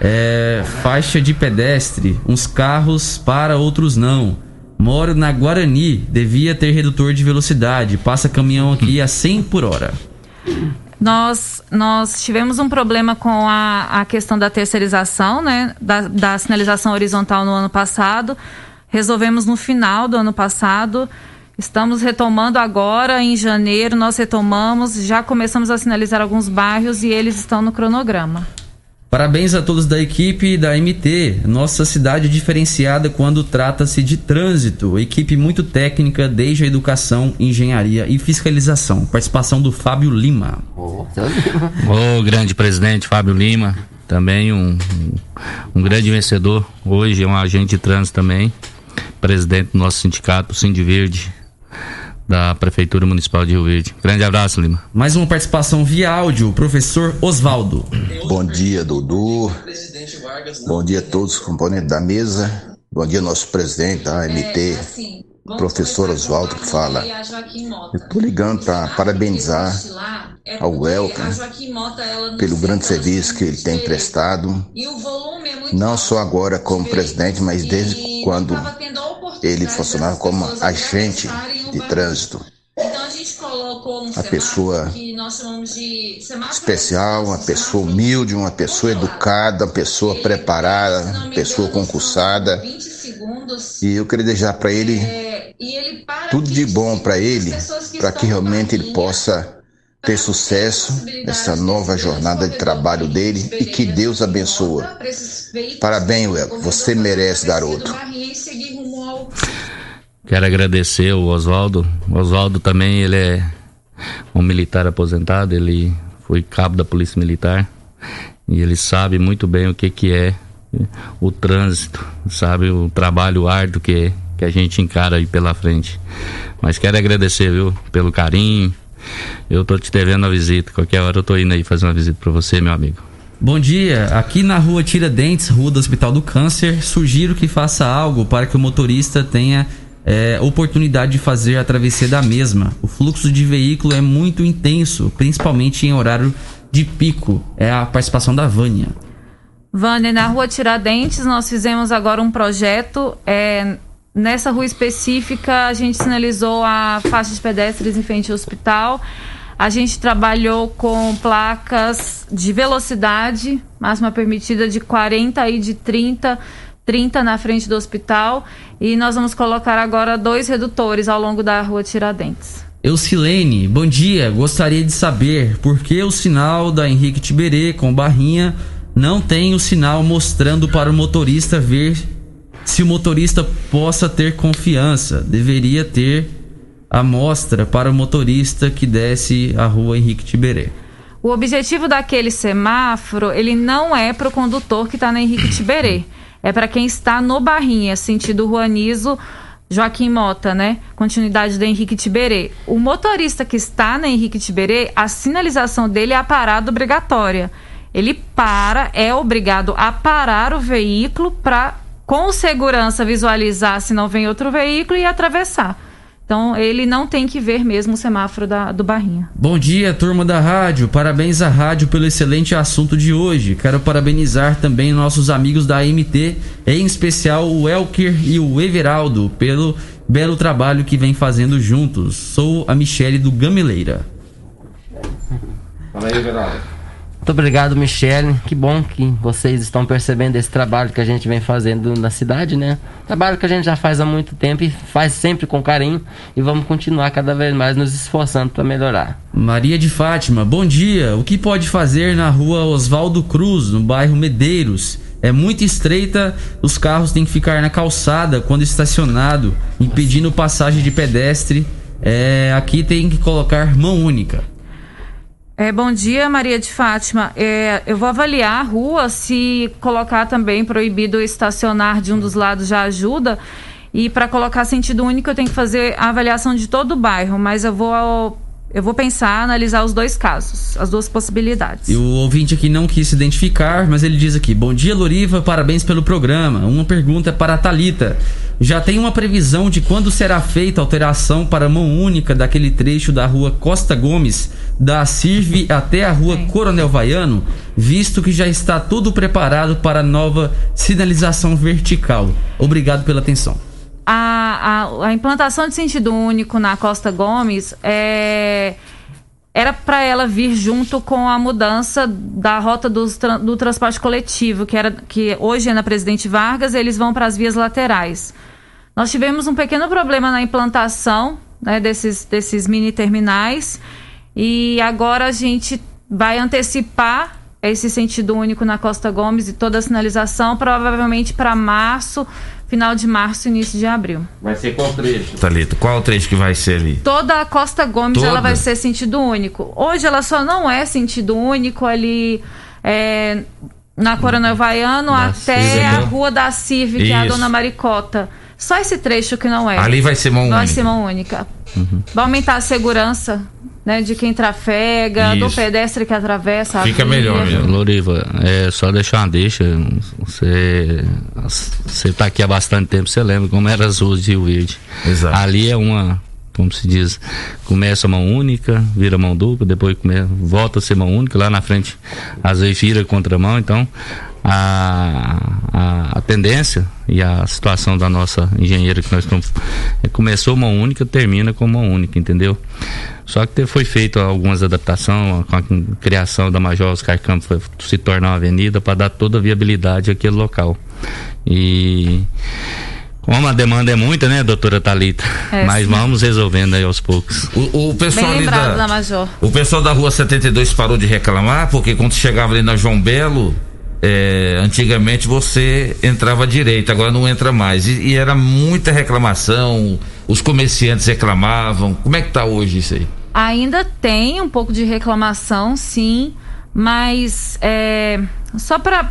é, faixa de pedestre, uns carros para, outros não. Moro na Guarani, devia ter redutor de velocidade, passa caminhão aqui a 100 por hora. Nós, nós tivemos um problema com a, a questão da terceirização, né? Da, da sinalização horizontal no ano passado. Resolvemos no final do ano passado. Estamos retomando agora, em janeiro, nós retomamos, já começamos a sinalizar alguns bairros e eles estão no cronograma. Parabéns a todos da equipe da MT. Nossa cidade é diferenciada quando trata-se de trânsito. Equipe muito técnica, desde a educação, engenharia e fiscalização. Participação do Fábio Lima. O grande presidente Fábio Lima, também um, um, um grande vencedor. Hoje é um agente de trânsito também. Presidente do nosso sindicato, Cindy Verde, da Prefeitura Municipal de Rio Verde. Grande abraço, Lima. Mais uma participação via áudio, professor Osvaldo. Bom dia, Dudu. Bom dia a todos os componentes da mesa. Bom dia, nosso presidente da AMT, professor Osvaldo, que fala. Eu tô ligando para parabenizar ao Elton pelo grande serviço que ele tem prestado, não só agora como presidente, mas desde quando ele funcionava como agente de trânsito. A pessoa especial, uma pessoa humilde, uma pessoa educada, uma pessoa preparada, uma pessoa concursada. E eu queria desejar para ele tudo de bom para ele, para que realmente ele possa ter sucesso nessa nova jornada de trabalho dele e que Deus abençoe. Parabéns, Welco. Você merece, garoto. Quero agradecer o Oswaldo. Oswaldo também, ele é um militar aposentado, ele foi cabo da Polícia Militar e ele sabe muito bem o que que é o trânsito, sabe o trabalho árduo que, que a gente encara aí pela frente. Mas quero agradecer, viu, pelo carinho. Eu tô te devendo a visita. Qualquer hora eu tô indo aí fazer uma visita para você, meu amigo. Bom dia, aqui na rua Tiradentes, rua do Hospital do Câncer, sugiro que faça algo para que o motorista tenha é, oportunidade de fazer a travessia da mesma. O fluxo de veículo é muito intenso, principalmente em horário de pico. É a participação da Vânia. Vânia, na rua Tiradentes, nós fizemos agora um projeto. É, nessa rua específica, a gente sinalizou a faixa de pedestres em frente ao hospital. A gente trabalhou com placas de velocidade, máxima permitida de 40 e de 30, 30 na frente do hospital. E nós vamos colocar agora dois redutores ao longo da rua Tiradentes. Eucilene, bom dia. Gostaria de saber por que o sinal da Henrique Tiberê com barrinha não tem o sinal mostrando para o motorista ver se o motorista possa ter confiança. Deveria ter a mostra para o motorista que desce a rua Henrique Tiberê. O objetivo daquele semáforo, ele não é para o condutor que está na Henrique Tiberê. (coughs) É para quem está no Barrinha, sentido Ruanizo, Joaquim Mota, né? Continuidade da Henrique Tiberê. O motorista que está na Henrique Tiberê, a sinalização dele é a parada obrigatória. Ele para, é obrigado a parar o veículo para, com segurança, visualizar se não vem outro veículo e atravessar. Então ele não tem que ver mesmo o semáforo da, do Barrinha. Bom dia, turma da rádio. Parabéns à rádio pelo excelente assunto de hoje. Quero parabenizar também nossos amigos da AMT, em especial o Elker e o Everaldo, pelo belo trabalho que vem fazendo juntos. Sou a Michele do Gameleira. Fala aí, Everaldo. Muito obrigado, Michele. Que bom que vocês estão percebendo esse trabalho que a gente vem fazendo na cidade, né? Trabalho que a gente já faz há muito tempo e faz sempre com carinho e vamos continuar cada vez mais nos esforçando para melhorar. Maria de Fátima, bom dia. O que pode fazer na rua Oswaldo Cruz, no bairro Medeiros? É muito estreita, os carros têm que ficar na calçada quando estacionado, impedindo passagem de pedestre. É, aqui tem que colocar mão única. É, bom dia, Maria de Fátima. É, eu vou avaliar a rua, se colocar também proibido estacionar de um dos lados já ajuda. E para colocar sentido único, eu tenho que fazer a avaliação de todo o bairro, mas eu vou eu vou pensar, analisar os dois casos, as duas possibilidades. E o ouvinte aqui não quis se identificar, mas ele diz aqui: Bom dia, Loriva, parabéns pelo programa. Uma pergunta para a Thalita. Já tem uma previsão de quando será feita a alteração para mão única daquele trecho da rua Costa Gomes, da Sirve até a rua Coronel Vaiano, visto que já está tudo preparado para a nova sinalização vertical? Obrigado pela atenção. A, a, a implantação de sentido único na Costa Gomes é, era para ela vir junto com a mudança da rota tra- do transporte coletivo, que, era, que hoje é na Presidente Vargas, eles vão para as vias laterais. Nós tivemos um pequeno problema na implantação né, desses, desses mini terminais e agora a gente vai antecipar esse sentido único na Costa Gomes e toda a sinalização, provavelmente para março, final de março, início de abril. Vai ser qual trecho? Thalita, qual o trecho que vai ser ali? Toda a Costa Gomes Toda? ela vai ser sentido único. Hoje ela só não é sentido único ali é, na Coronel Vaiano até Cive, a rua da Cive, que é a. Dona Maricota. Só esse trecho que não é. Ali vai ser mão Vai única. ser mão única. Vai aumentar a segurança né, de quem trafega, do Isso. pedestre que atravessa a via. Loriva, é só deixar uma deixa. Você, você tá aqui há bastante tempo, você lembra como eram as ruas de Rio Verde. Exato. Ali é uma, como se diz, começa mão única, vira mão dupla, depois come, volta a ser mão única, lá na frente às vezes vira contramão, então a, a, a tendência e a situação da nossa engenheira que nós estamos é, começou mão única, termina com mão única, entendeu? Só que foi feito algumas adaptações com a criação da Major Oscar Campos foi se tornar uma avenida para dar toda a viabilidade àquele local. E como a demanda é muita, né, doutora Talita? É, Mas sim. vamos resolvendo aí aos poucos. O, o pessoal Bem ali lembrado da, da Major. O pessoal da rua 72 parou de reclamar, porque quando chegava ali na João Belo, é, antigamente você entrava à direita, agora não entra mais. E, e era muita reclamação, os comerciantes reclamavam. Como é que tá hoje isso aí? Ainda tem um pouco de reclamação, sim, mas é, só para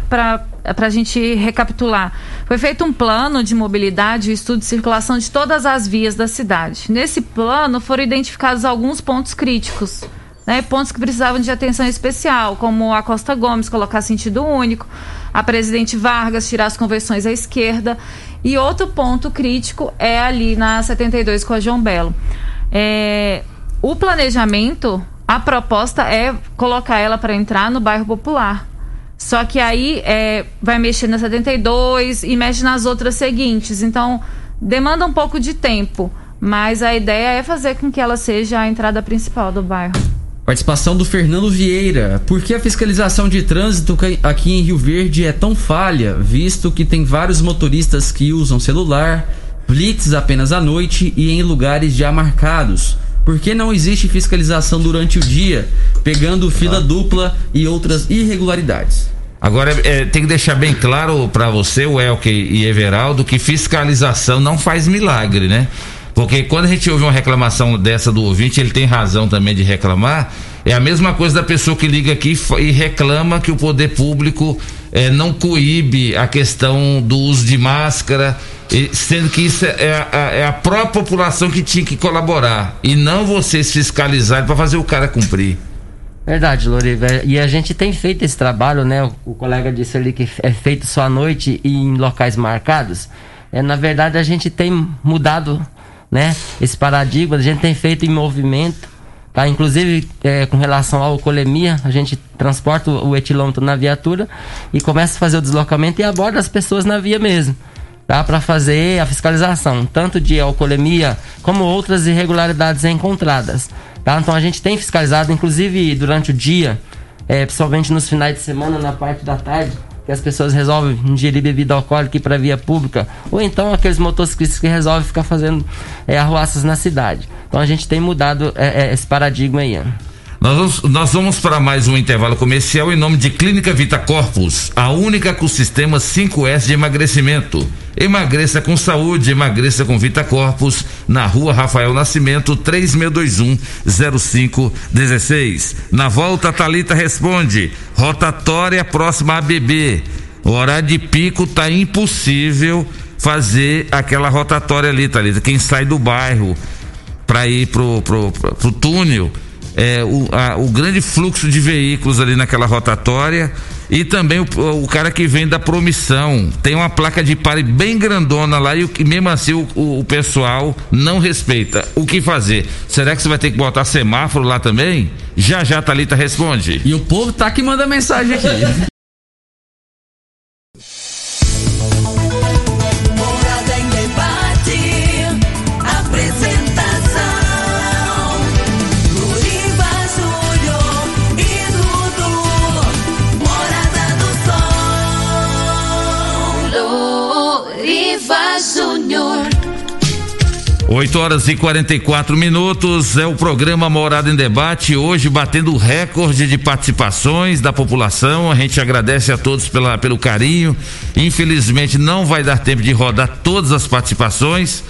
a gente recapitular. Foi feito um plano de mobilidade e estudo de circulação de todas as vias da cidade. Nesse plano foram identificados alguns pontos críticos. Né, pontos que precisavam de atenção especial, como a Costa Gomes colocar sentido único, a Presidente Vargas tirar as conversões à esquerda. E outro ponto crítico é ali na 72 com a João Belo. É, o planejamento, a proposta é colocar ela para entrar no bairro popular. Só que aí é, vai mexer na 72 e mexe nas outras seguintes. Então, demanda um pouco de tempo. Mas a ideia é fazer com que ela seja a entrada principal do bairro. Participação do Fernando Vieira. Por que a fiscalização de trânsito aqui em Rio Verde é tão falha, visto que tem vários motoristas que usam celular, blitz apenas à noite e em lugares já marcados? Por que não existe fiscalização durante o dia, pegando fila dupla e outras irregularidades? Agora é, tem que deixar bem claro para você, o Elke e Everaldo, que fiscalização não faz milagre, né? Porque quando a gente ouve uma reclamação dessa do ouvinte, ele tem razão também de reclamar. É a mesma coisa da pessoa que liga aqui e reclama que o poder público eh, não coíbe a questão do uso de máscara, sendo que isso é a, é a própria população que tinha que colaborar e não vocês fiscalizarem para fazer o cara cumprir. Verdade, Loriva. E a gente tem feito esse trabalho, né? O, o colega disse ali que é feito só à noite e em locais marcados. É, na verdade, a gente tem mudado, né? Esse paradigma, a gente tem feito em movimento, tá? Inclusive, é, com relação à alcoolemia, a gente transporta o, etilômetro na viatura e começa a fazer o deslocamento e aborda as pessoas na via mesmo. Tá, para fazer a fiscalização, tanto de alcoolemia como outras irregularidades encontradas. Tá? Então a gente tem fiscalizado, inclusive durante o dia, é, principalmente nos finais de semana, na parte da tarde, que as pessoas resolvem ingerir bebida alcoólica para via pública, ou então aqueles motociclistas que resolvem ficar fazendo é, arruaças na cidade. Então a gente tem mudado é, é, esse paradigma aí. Nós vamos, nós vamos para mais um intervalo comercial em nome de Clínica Vita Corpus, a única com sistema 5S de emagrecimento. Emagreça com saúde, emagreça com Vita Corpus, na rua Rafael Nascimento, 3621-0516. Na volta, Talita responde: rotatória próxima a bebê. Horário de pico tá impossível fazer aquela rotatória ali, Talita. Quem sai do bairro para ir pro, pro, pro, pro túnel é, o, a, o grande fluxo de veículos ali naquela rotatória e também o, o, cara que vem da promissão. Tem uma placa de pare bem grandona lá e, o, mesmo assim o, o, pessoal não respeita. O que fazer? Será que você vai ter que botar semáforo lá também? Já já Thalita responde. E o povo tá que manda mensagem aqui. 8 horas e 44 minutos é o programa Morada em Debate. Hoje batendo recorde de participações da população. A gente agradece a todos pela, pelo carinho. Infelizmente não vai dar tempo de rodar todas as participações.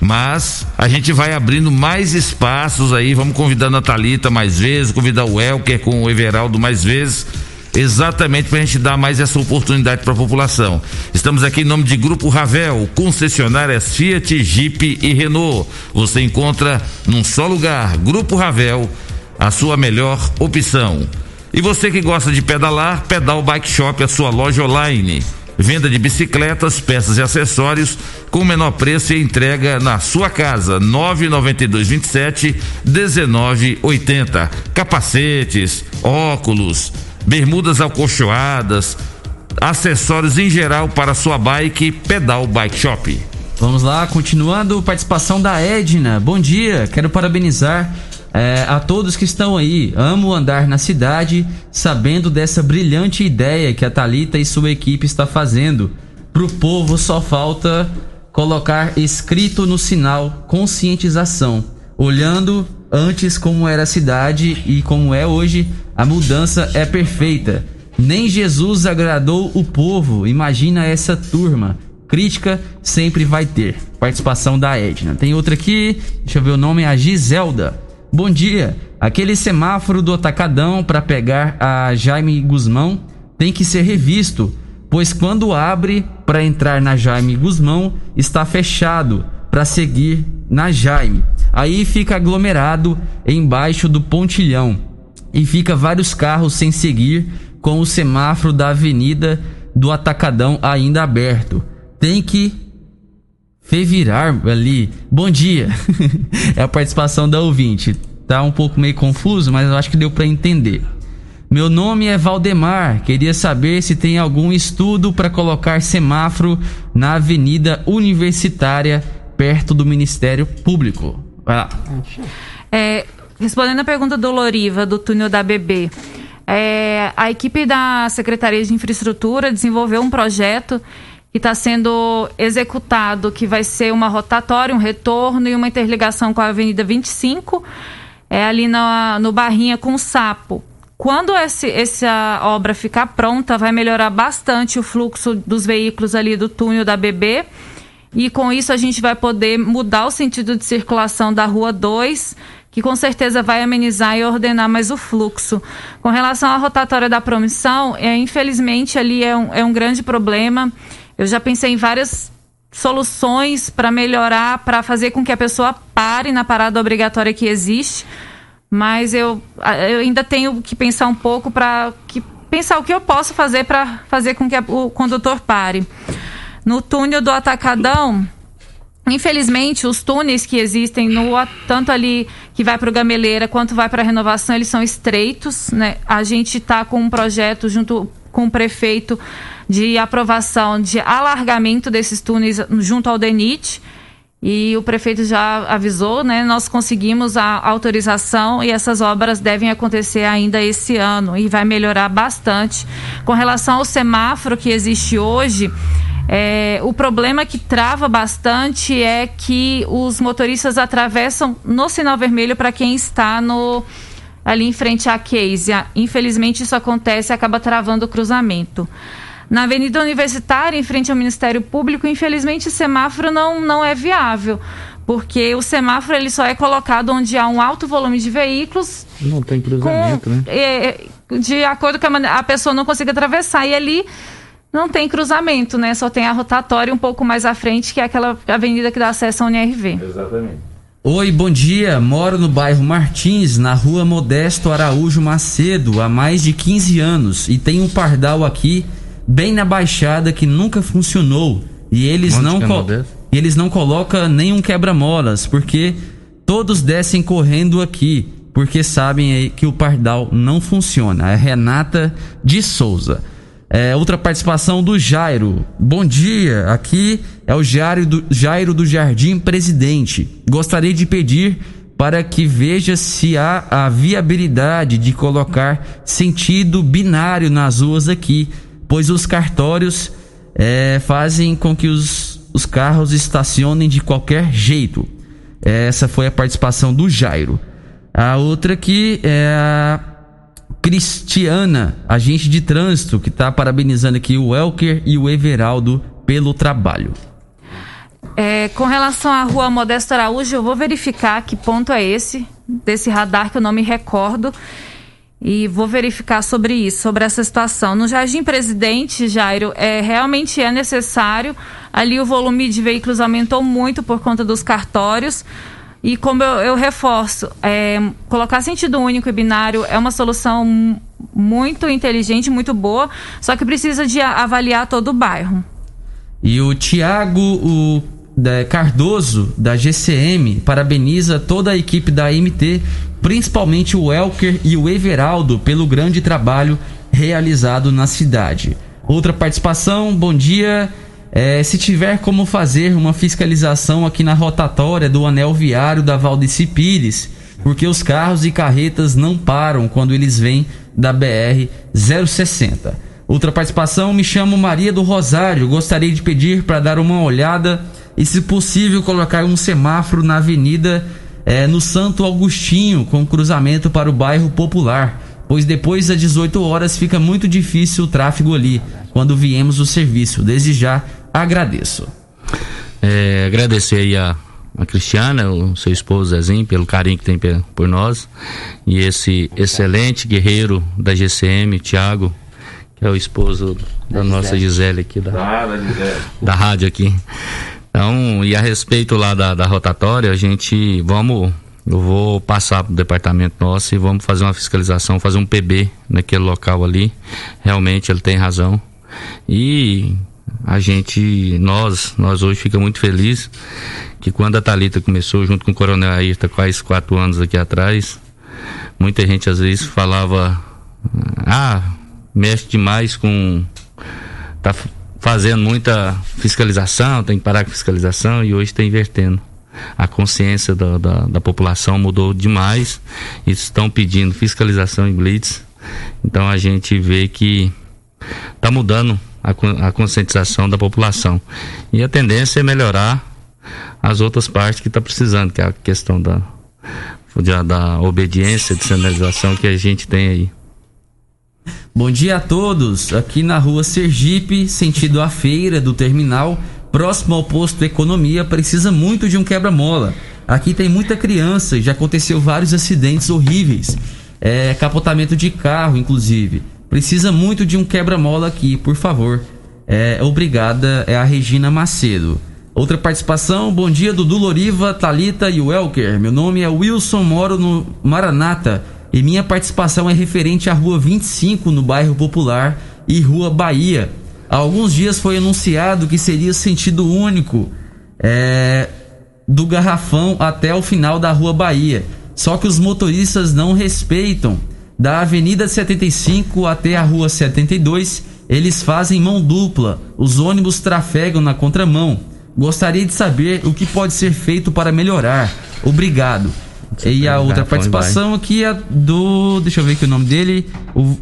Mas a gente vai abrindo mais espaços aí, vamos convidando a Thalita mais vezes, convidar o Elker com o Everaldo mais vezes, exatamente para a gente dar mais essa oportunidade para a população. Estamos aqui em nome de Grupo Ravel, concessionárias Fiat, Jeep e Renault. Você encontra num só lugar, Grupo Ravel, a sua melhor opção. E você que gosta de pedalar, Pedal Bike Shop, a sua loja online. Venda de bicicletas, peças e acessórios com o menor preço e entrega na sua casa. 992 27 1980. Capacetes, óculos, bermudas acolchoadas, acessórios em geral para sua bike, Pedal Bike Shop. Vamos lá, continuando, participação da Edna. Bom dia, quero parabenizar eh, a todos que estão aí. Amo andar na cidade, sabendo dessa brilhante ideia que a Talita e sua equipe está fazendo. Pro povo só falta colocar escrito no sinal conscientização. Olhando antes como era a cidade e como é hoje, a mudança é perfeita. Nem Jesus agradou o povo. Imagina essa turma. Crítica sempre vai ter. Participação da Edna. Tem outra aqui, deixa eu ver o nome, a Giselda. Bom dia. Aquele semáforo do Atacadão para pegar a Jaime Guzmão tem que ser revisto, pois quando abre para entrar na Jaime Guzmão está fechado para seguir na Jaime. Aí fica aglomerado embaixo do pontilhão e fica vários carros sem seguir com o semáforo da avenida do Atacadão ainda aberto. Tem que revirar ali. Bom dia. (laughs) é a participação da ouvinte. Tá um pouco meio confuso, mas eu acho que deu para entender. Meu nome é Valdemar. Queria saber se tem algum estudo para colocar semáforo na Avenida Universitária, perto do Ministério Público. Vai lá. É, respondendo a pergunta do Loriva, do túnel da BB, é, a equipe da Secretaria de Infraestrutura desenvolveu um projeto que está sendo executado, que vai ser uma rotatória, um retorno e uma interligação com a Avenida 25, é ali no Barrinha com o Sapo. Quando esse, essa obra ficar pronta, vai melhorar bastante o fluxo dos veículos ali do túnel da BB. E com isso a gente vai poder mudar o sentido de circulação da Rua 2, que com certeza vai amenizar e ordenar mais o fluxo. Com relação à rotatória da promissão, é, infelizmente ali é um, é um grande problema. Eu já pensei em várias soluções para melhorar, para fazer com que a pessoa pare na parada obrigatória que existe, mas eu, eu ainda tenho que pensar um pouco para pensar o que eu posso fazer para fazer com que a- o condutor pare. No túnel do Atacadão, Infelizmente, os túneis que existem, no, tanto ali que vai para o Gameleira quanto vai para a renovação, eles são estreitos. Né? A gente está com um projeto junto com o prefeito de aprovação de alargamento desses túneis junto ao DENIT. E o prefeito já avisou, né? Nós conseguimos a autorização e essas obras devem acontecer ainda esse ano e vai melhorar bastante. Com relação ao semáforo que existe hoje, é, o problema que trava bastante é que os motoristas atravessam no sinal vermelho para quem está no ali em frente à Case. Infelizmente isso acontece e acaba travando o cruzamento. Na Avenida Universitária, em frente ao Ministério Público, infelizmente o semáforo não, não é viável, porque o semáforo ele só é colocado onde há um alto volume de veículos. Não tem cruzamento, com, né? é, de acordo com a, a pessoa não consiga atravessar. E ali não tem cruzamento, né? Só tem a rotatória um pouco mais à frente, que é aquela avenida que dá acesso ao NRV. Exatamente. Oi, bom dia. Moro no bairro Martins, na rua Modesto Araújo Macedo, há mais de 15 anos. E tem um pardal aqui, bem na baixada, que nunca funcionou. E eles Onde não é e eles não colocam nenhum quebra-molas, porque todos descem correndo aqui, porque sabem aí que o pardal não funciona. É Renata de Souza. É, outra participação do Jairo. Bom dia, aqui é o Jairo do, Jairo do Jardim Presidente. Gostaria de pedir para que veja se há a viabilidade de colocar sentido binário nas ruas aqui, pois os cartórios é, fazem com que os, os carros estacionem de qualquer jeito. Essa foi a participação do Jairo. A outra aqui é a Cristiana, agente de trânsito, que está parabenizando aqui o Elker e o Everaldo pelo trabalho. É, com relação à rua Modesto Araújo, eu vou verificar que ponto é esse, desse radar que eu não me recordo. E vou verificar sobre isso, sobre essa situação. No Jardim Presidente, Jairo, é, realmente é necessário. Ali o volume de veículos aumentou muito por conta dos cartórios. E como eu, eu reforço, é, colocar sentido único e binário é uma solução mu- muito inteligente, muito boa, só que precisa de avaliar todo o bairro. E o Tiago o, Cardoso, da GCM, parabeniza toda a equipe da MT, principalmente o Elker e o Everaldo, pelo grande trabalho realizado na cidade. Outra participação, bom dia. É, se tiver como fazer uma fiscalização aqui na rotatória do anel viário da Valdeci Pires, porque os carros e carretas não param quando eles vêm da BR 060. Outra participação, me chamo Maria do Rosário. Gostaria de pedir para dar uma olhada e, se possível, colocar um semáforo na avenida eh, no Santo Agostinho, com cruzamento para o bairro Popular, pois depois das 18 horas fica muito difícil o tráfego ali, quando viemos o serviço. Desde já, agradeço. É, agradecer aí a, a Cristiana, o seu esposo Zezinho, pelo carinho que tem por nós. E esse excelente guerreiro da GCM, Thiago, que é o esposo da nossa Gisele aqui, da, da rádio aqui. Então, e a respeito lá da, da rotatória, a gente vamos. Eu vou passar pro departamento nosso e vamos fazer uma fiscalização, fazer um PB naquele local ali. Realmente ele tem razão. E a gente, nós, nós hoje fica muito feliz que quando a Talita começou junto com o Coronel Ayrton quase quatro anos aqui atrás, muita gente às vezes falava, ah, mexe demais com, tá fazendo muita fiscalização, tem que parar com fiscalização e hoje está invertendo. A consciência da, da, da população mudou demais estão pedindo fiscalização em blitz. Então a gente vê que está mudando a, a conscientização da população. E a tendência é melhorar as outras partes que está precisando, que é a questão da, da, da obediência, de sinalização que a gente tem aí. Bom dia a todos. Aqui na rua Sergipe, sentido à feira do terminal, próximo ao posto Economia, precisa muito de um quebra-mola. Aqui tem muita criança e já aconteceu vários acidentes horríveis. É, capotamento de carro, inclusive. Precisa muito de um quebra-mola aqui, por favor. É, obrigada, é a Regina Macedo. Outra participação, bom dia Dudu Loriva, Talita e Welker. Meu nome é Wilson, moro no Maranata e minha participação é referente à Rua 25 no bairro Popular e Rua Bahia. Há alguns dias foi anunciado que seria sentido único é, do Garrafão até o final da Rua Bahia. Só que os motoristas não respeitam. Da Avenida 75 até a Rua 72, eles fazem mão dupla. Os ônibus trafegam na contramão. Gostaria de saber o que pode ser feito para melhorar. Obrigado. E a outra participação aqui é do. Deixa eu ver aqui o nome dele. O,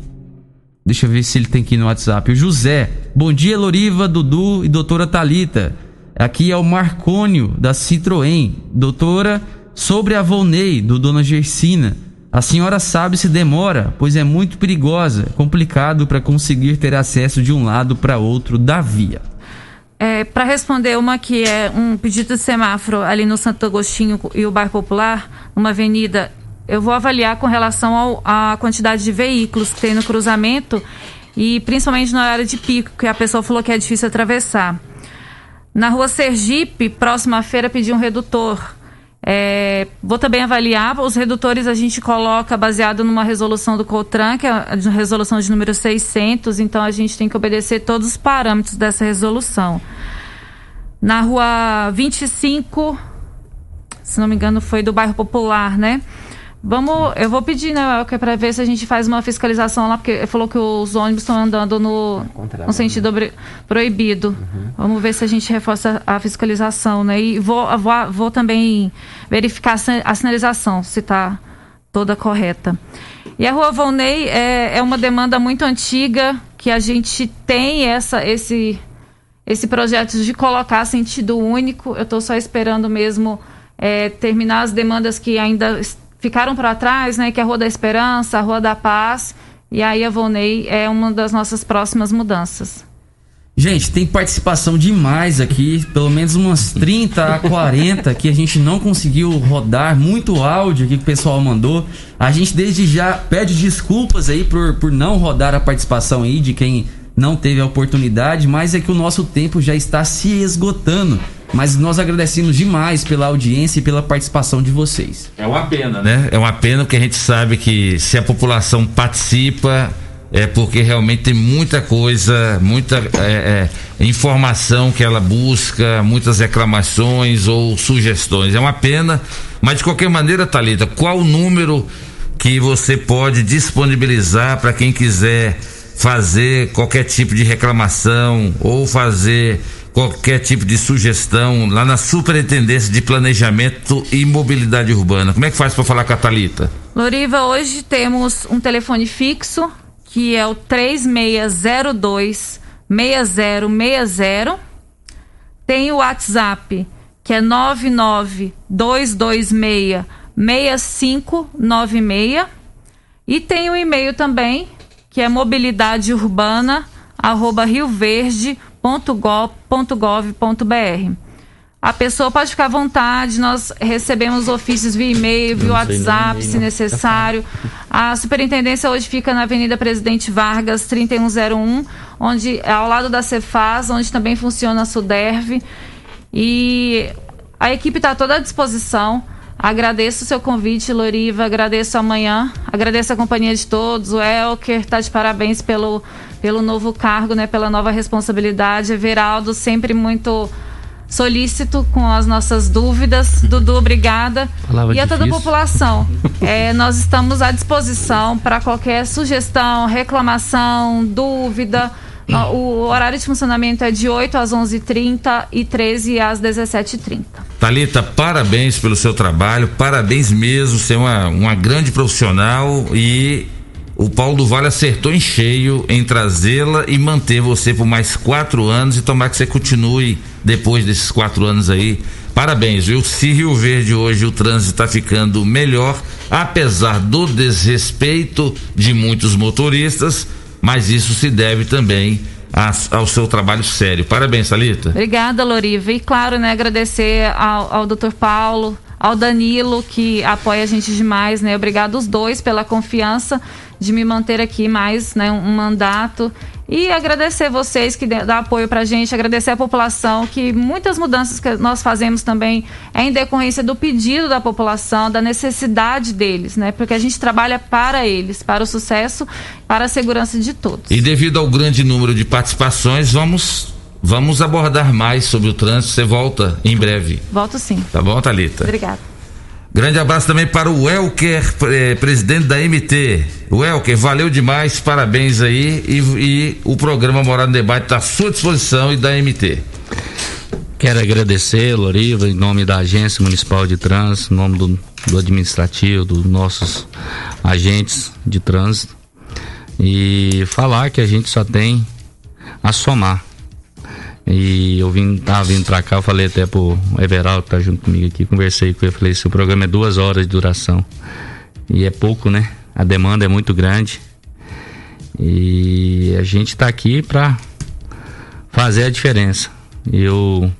deixa eu ver se ele tem aqui no WhatsApp. O José. Bom dia, Loriva, Dudu e doutora Talita. Aqui é o Marcônio, da Citroën. Doutora, sobre a Volney, do Dona Gersina. A senhora sabe se demora, pois é muito perigosa, complicado para conseguir ter acesso de um lado para outro da via. É, para responder uma que é um pedido de semáforo ali no Santo Agostinho e o bairro Popular, numa avenida, eu vou avaliar com relação ao- à quantidade de veículos que tem no cruzamento e principalmente na área de pico, que a pessoa falou que é difícil atravessar. Na rua Sergipe, próxima feira, pedi um redutor. É, vou também avaliar. Os redutores a gente coloca baseado numa resolução do COTRAN, que é a resolução de número 600, então a gente tem que obedecer todos os parâmetros dessa resolução. Na rua 25, se não me engano, foi do bairro Popular, né? Vamos, eu vou pedir, né, Elker, para ver se a gente faz uma fiscalização lá, porque falou que os ônibus estão andando no, no sentido obri- proibido. Vamos ver se a gente reforça a fiscalização, né? E vou, vou, vou também verificar a sin- a sinalização, se está toda correta. E a Rua Volney é, é uma demanda muito antiga que a gente tem essa, esse, esse projeto de colocar sentido único. Eu estou só esperando mesmo é, terminar as demandas que ainda es- ficaram para trás, né? Que é a Rua da Esperança, a Rua da Paz. E aí a Volney é uma das nossas próximas mudanças. Gente, tem participação demais aqui, pelo menos umas 30 a 40 que a gente não conseguiu rodar, muito áudio aqui que o pessoal mandou. A gente desde já pede desculpas aí por, por não rodar a participação aí de quem não teve a oportunidade, mas é que o nosso tempo já está se esgotando. Mas nós agradecemos demais pela audiência e pela participação de vocês. É uma pena, né? É uma pena porque a gente sabe que se a população participa, é porque realmente tem muita coisa, muita é, é, informação que ela busca, muitas reclamações ou sugestões. É uma pena, mas de qualquer maneira, Talita, qual o número que você pode disponibilizar para quem quiser fazer qualquer tipo de reclamação ou fazer qualquer tipo de sugestão lá na Superintendência de Planejamento e Mobilidade Urbana. Como é que faz para falar com a Thalita? Loriva, hoje temos um telefone fixo, que é o 3602 6060. Tem o WhatsApp, que é 99226 6596. E tem o e-mail também, que é mobilidadeurbana arroba rioverde.gov.br. A pessoa pode ficar à vontade, nós recebemos ofícios via e-mail, via WhatsApp, nem, se necessário. A superintendência hoje fica na Avenida Presidente Vargas, 3101, onde ao lado da Cefaz, onde também funciona a Suderv. E a equipe está toda à disposição. Agradeço o seu convite, Loriva. Agradeço amanhã. Agradeço a companhia de todos. O Elker está de parabéns pelo, pelo novo cargo, né? pela nova responsabilidade. Everaldo, sempre muito solícito com as nossas dúvidas. (laughs) Dudu, obrigada. Palavra e a toda a população. (laughs) É, nós estamos à disposição para qualquer sugestão, reclamação, dúvida. (clears throat) O horário de funcionamento é de 8 às 11h30 e 13 às 17h30. Talita, parabéns pelo seu trabalho, parabéns mesmo, você é uma, uma grande profissional e o Paulo Vale acertou em cheio em trazê-la e manter você por mais quatro anos e tomar que você continue depois desses quatro anos aí. Parabéns, viu? Se Rio Verde hoje o trânsito está ficando melhor, apesar do desrespeito de muitos motoristas, mas isso se deve também ao seu trabalho sério. Parabéns, Talita. Obrigada, Loriva. E claro, né, agradecer ao, ao Dr. Paulo, ao Danilo, que apoia a gente demais, né? Obrigado os dois pela confiança de me manter aqui mais, né, um mandato. E agradecer vocês que dão apoio pra gente, agradecer a população, que muitas mudanças que nós fazemos também é em decorrência do pedido da população, da necessidade deles, né? Porque a gente trabalha para eles, para o sucesso, para a segurança de todos. E devido ao grande número de participações, vamos vamos abordar mais sobre o trânsito. Você volta em breve, Volto sim. tá bom, Thalita? Obrigada. Grande abraço também para o Elker, eh, presidente da MT. O Elker, valeu demais, parabéns aí. E, e o programa Morada no Debate está à sua disposição e da MT. Quero agradecer, Loriva, em nome da Agência Municipal de Trânsito, em nome do, do administrativo, dos nossos agentes de trânsito, e falar que a gente só tem a somar. E eu vim, tava vindo pra cá, eu falei até pro Everaldo que tá junto comigo aqui, conversei com ele, falei, se o programa é duas horas de duração. E é pouco, né? A demanda é muito grande. E a gente tá aqui pra fazer a diferença. Eu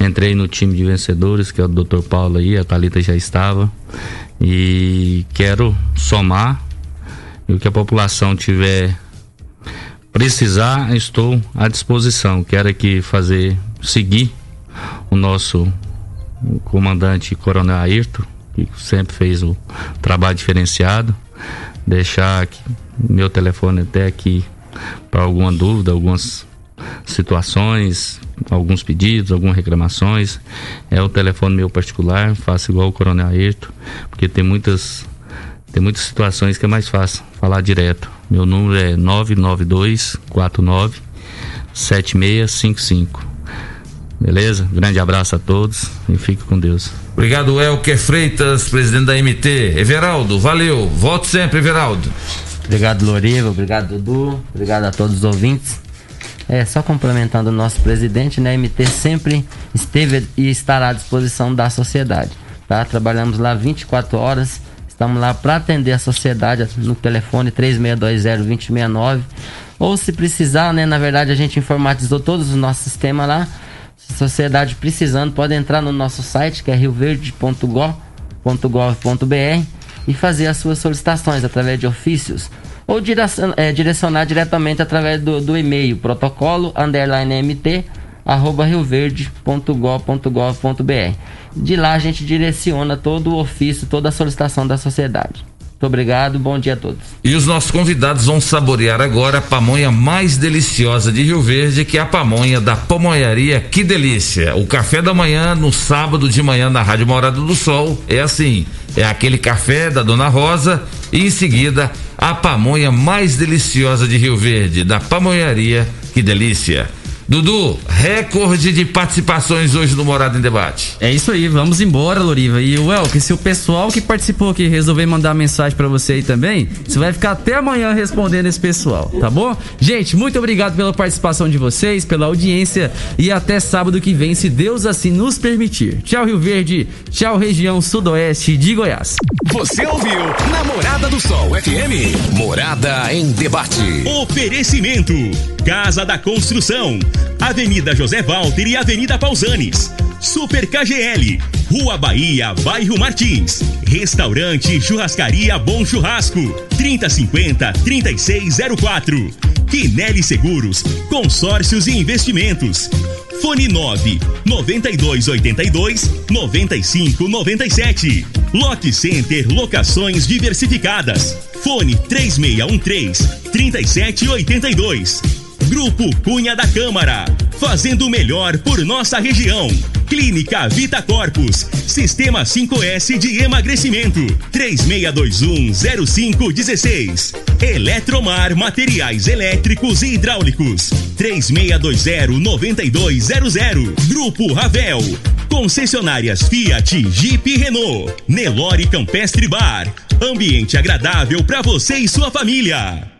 entrei no time de vencedores, que é o Dr. Paulo aí, a Thalita já estava. E quero somar. E o que a população tiver precisar, estou à disposição. Quero aqui fazer, seguir o nosso comandante Coronel Ayrton, que sempre fez o trabalho diferenciado. Deixar aqui, meu telefone até aqui para alguma dúvida, algumas situações, alguns pedidos, algumas reclamações. É o telefone meu particular, faço igual o Coronel Ayrton, porque tem muitas tem muitas situações que é mais fácil falar direto. Meu número é 992 49 7655. Beleza? Grande abraço a todos e fique com Deus. Obrigado, Elker Freitas, presidente da MT. Everaldo, valeu. Volte sempre, Everaldo. Obrigado, Loriva. Obrigado, Dudu. Obrigado a todos os ouvintes. É, só complementando o nosso presidente, né? A MT sempre esteve e estará à disposição da sociedade. Tá? Trabalhamos lá 24 horas. Estamos lá para atender a sociedade no telefone 3620-2069. Ou se precisar, né? Na verdade, a gente informatizou todos os nossos sistemas lá. Se a sociedade precisando, pode entrar no nosso site que é rioverde.gov.br e fazer as suas solicitações através de ofícios ou direcionar, é, direcionar diretamente através do, do e-mail protocolo underline mt arroba rioverde.gov.br. De lá a gente direciona todo o ofício, toda a solicitação da sociedade. Muito obrigado, bom dia a todos. E os nossos convidados vão saborear agora a pamonha mais deliciosa de Rio Verde, que é a pamonha da Pamonharia Que Delícia. O café da manhã, no sábado de manhã, na Rádio Morada do Sol, é assim: é aquele café da Dona Rosa e em seguida a pamonha mais deliciosa de Rio Verde, da Pamonharia Que Delícia. Dudu, recorde de participações hoje no Morada em Debate. É isso aí, vamos embora, Loriva. E o que se o pessoal que participou aqui resolver mandar mensagem para você aí também, você vai ficar até amanhã respondendo esse pessoal, tá bom? Gente, muito obrigado pela participação de vocês, pela audiência e até sábado que vem, se Deus assim nos permitir. Tchau, Rio Verde. Tchau, região sudoeste de Goiás. Você ouviu Namorada do Sol FM. Morada em debate. Oferecimento: Casa da Construção, Avenida José Walter e Avenida Pausanes. Super KGL, Rua Bahia, Bairro Martins. Restaurante Churrascaria Bom Churrasco, 3050-3604. Quinelli Seguros, Consórcios e Investimentos. Fone 9 9282 9597. Lock Center Locações Diversificadas. Fone 3613 3782. Grupo Cunha da Câmara. Fazendo o melhor por nossa região. Clínica Vita Corpus. Sistema 5S de emagrecimento. 36210516. Eletromar Materiais Elétricos e Hidráulicos. 36209200. Grupo Ravel. Concessionárias Fiat, Jeep e Renault. Nelore Campestre Bar. Ambiente agradável para você e sua família.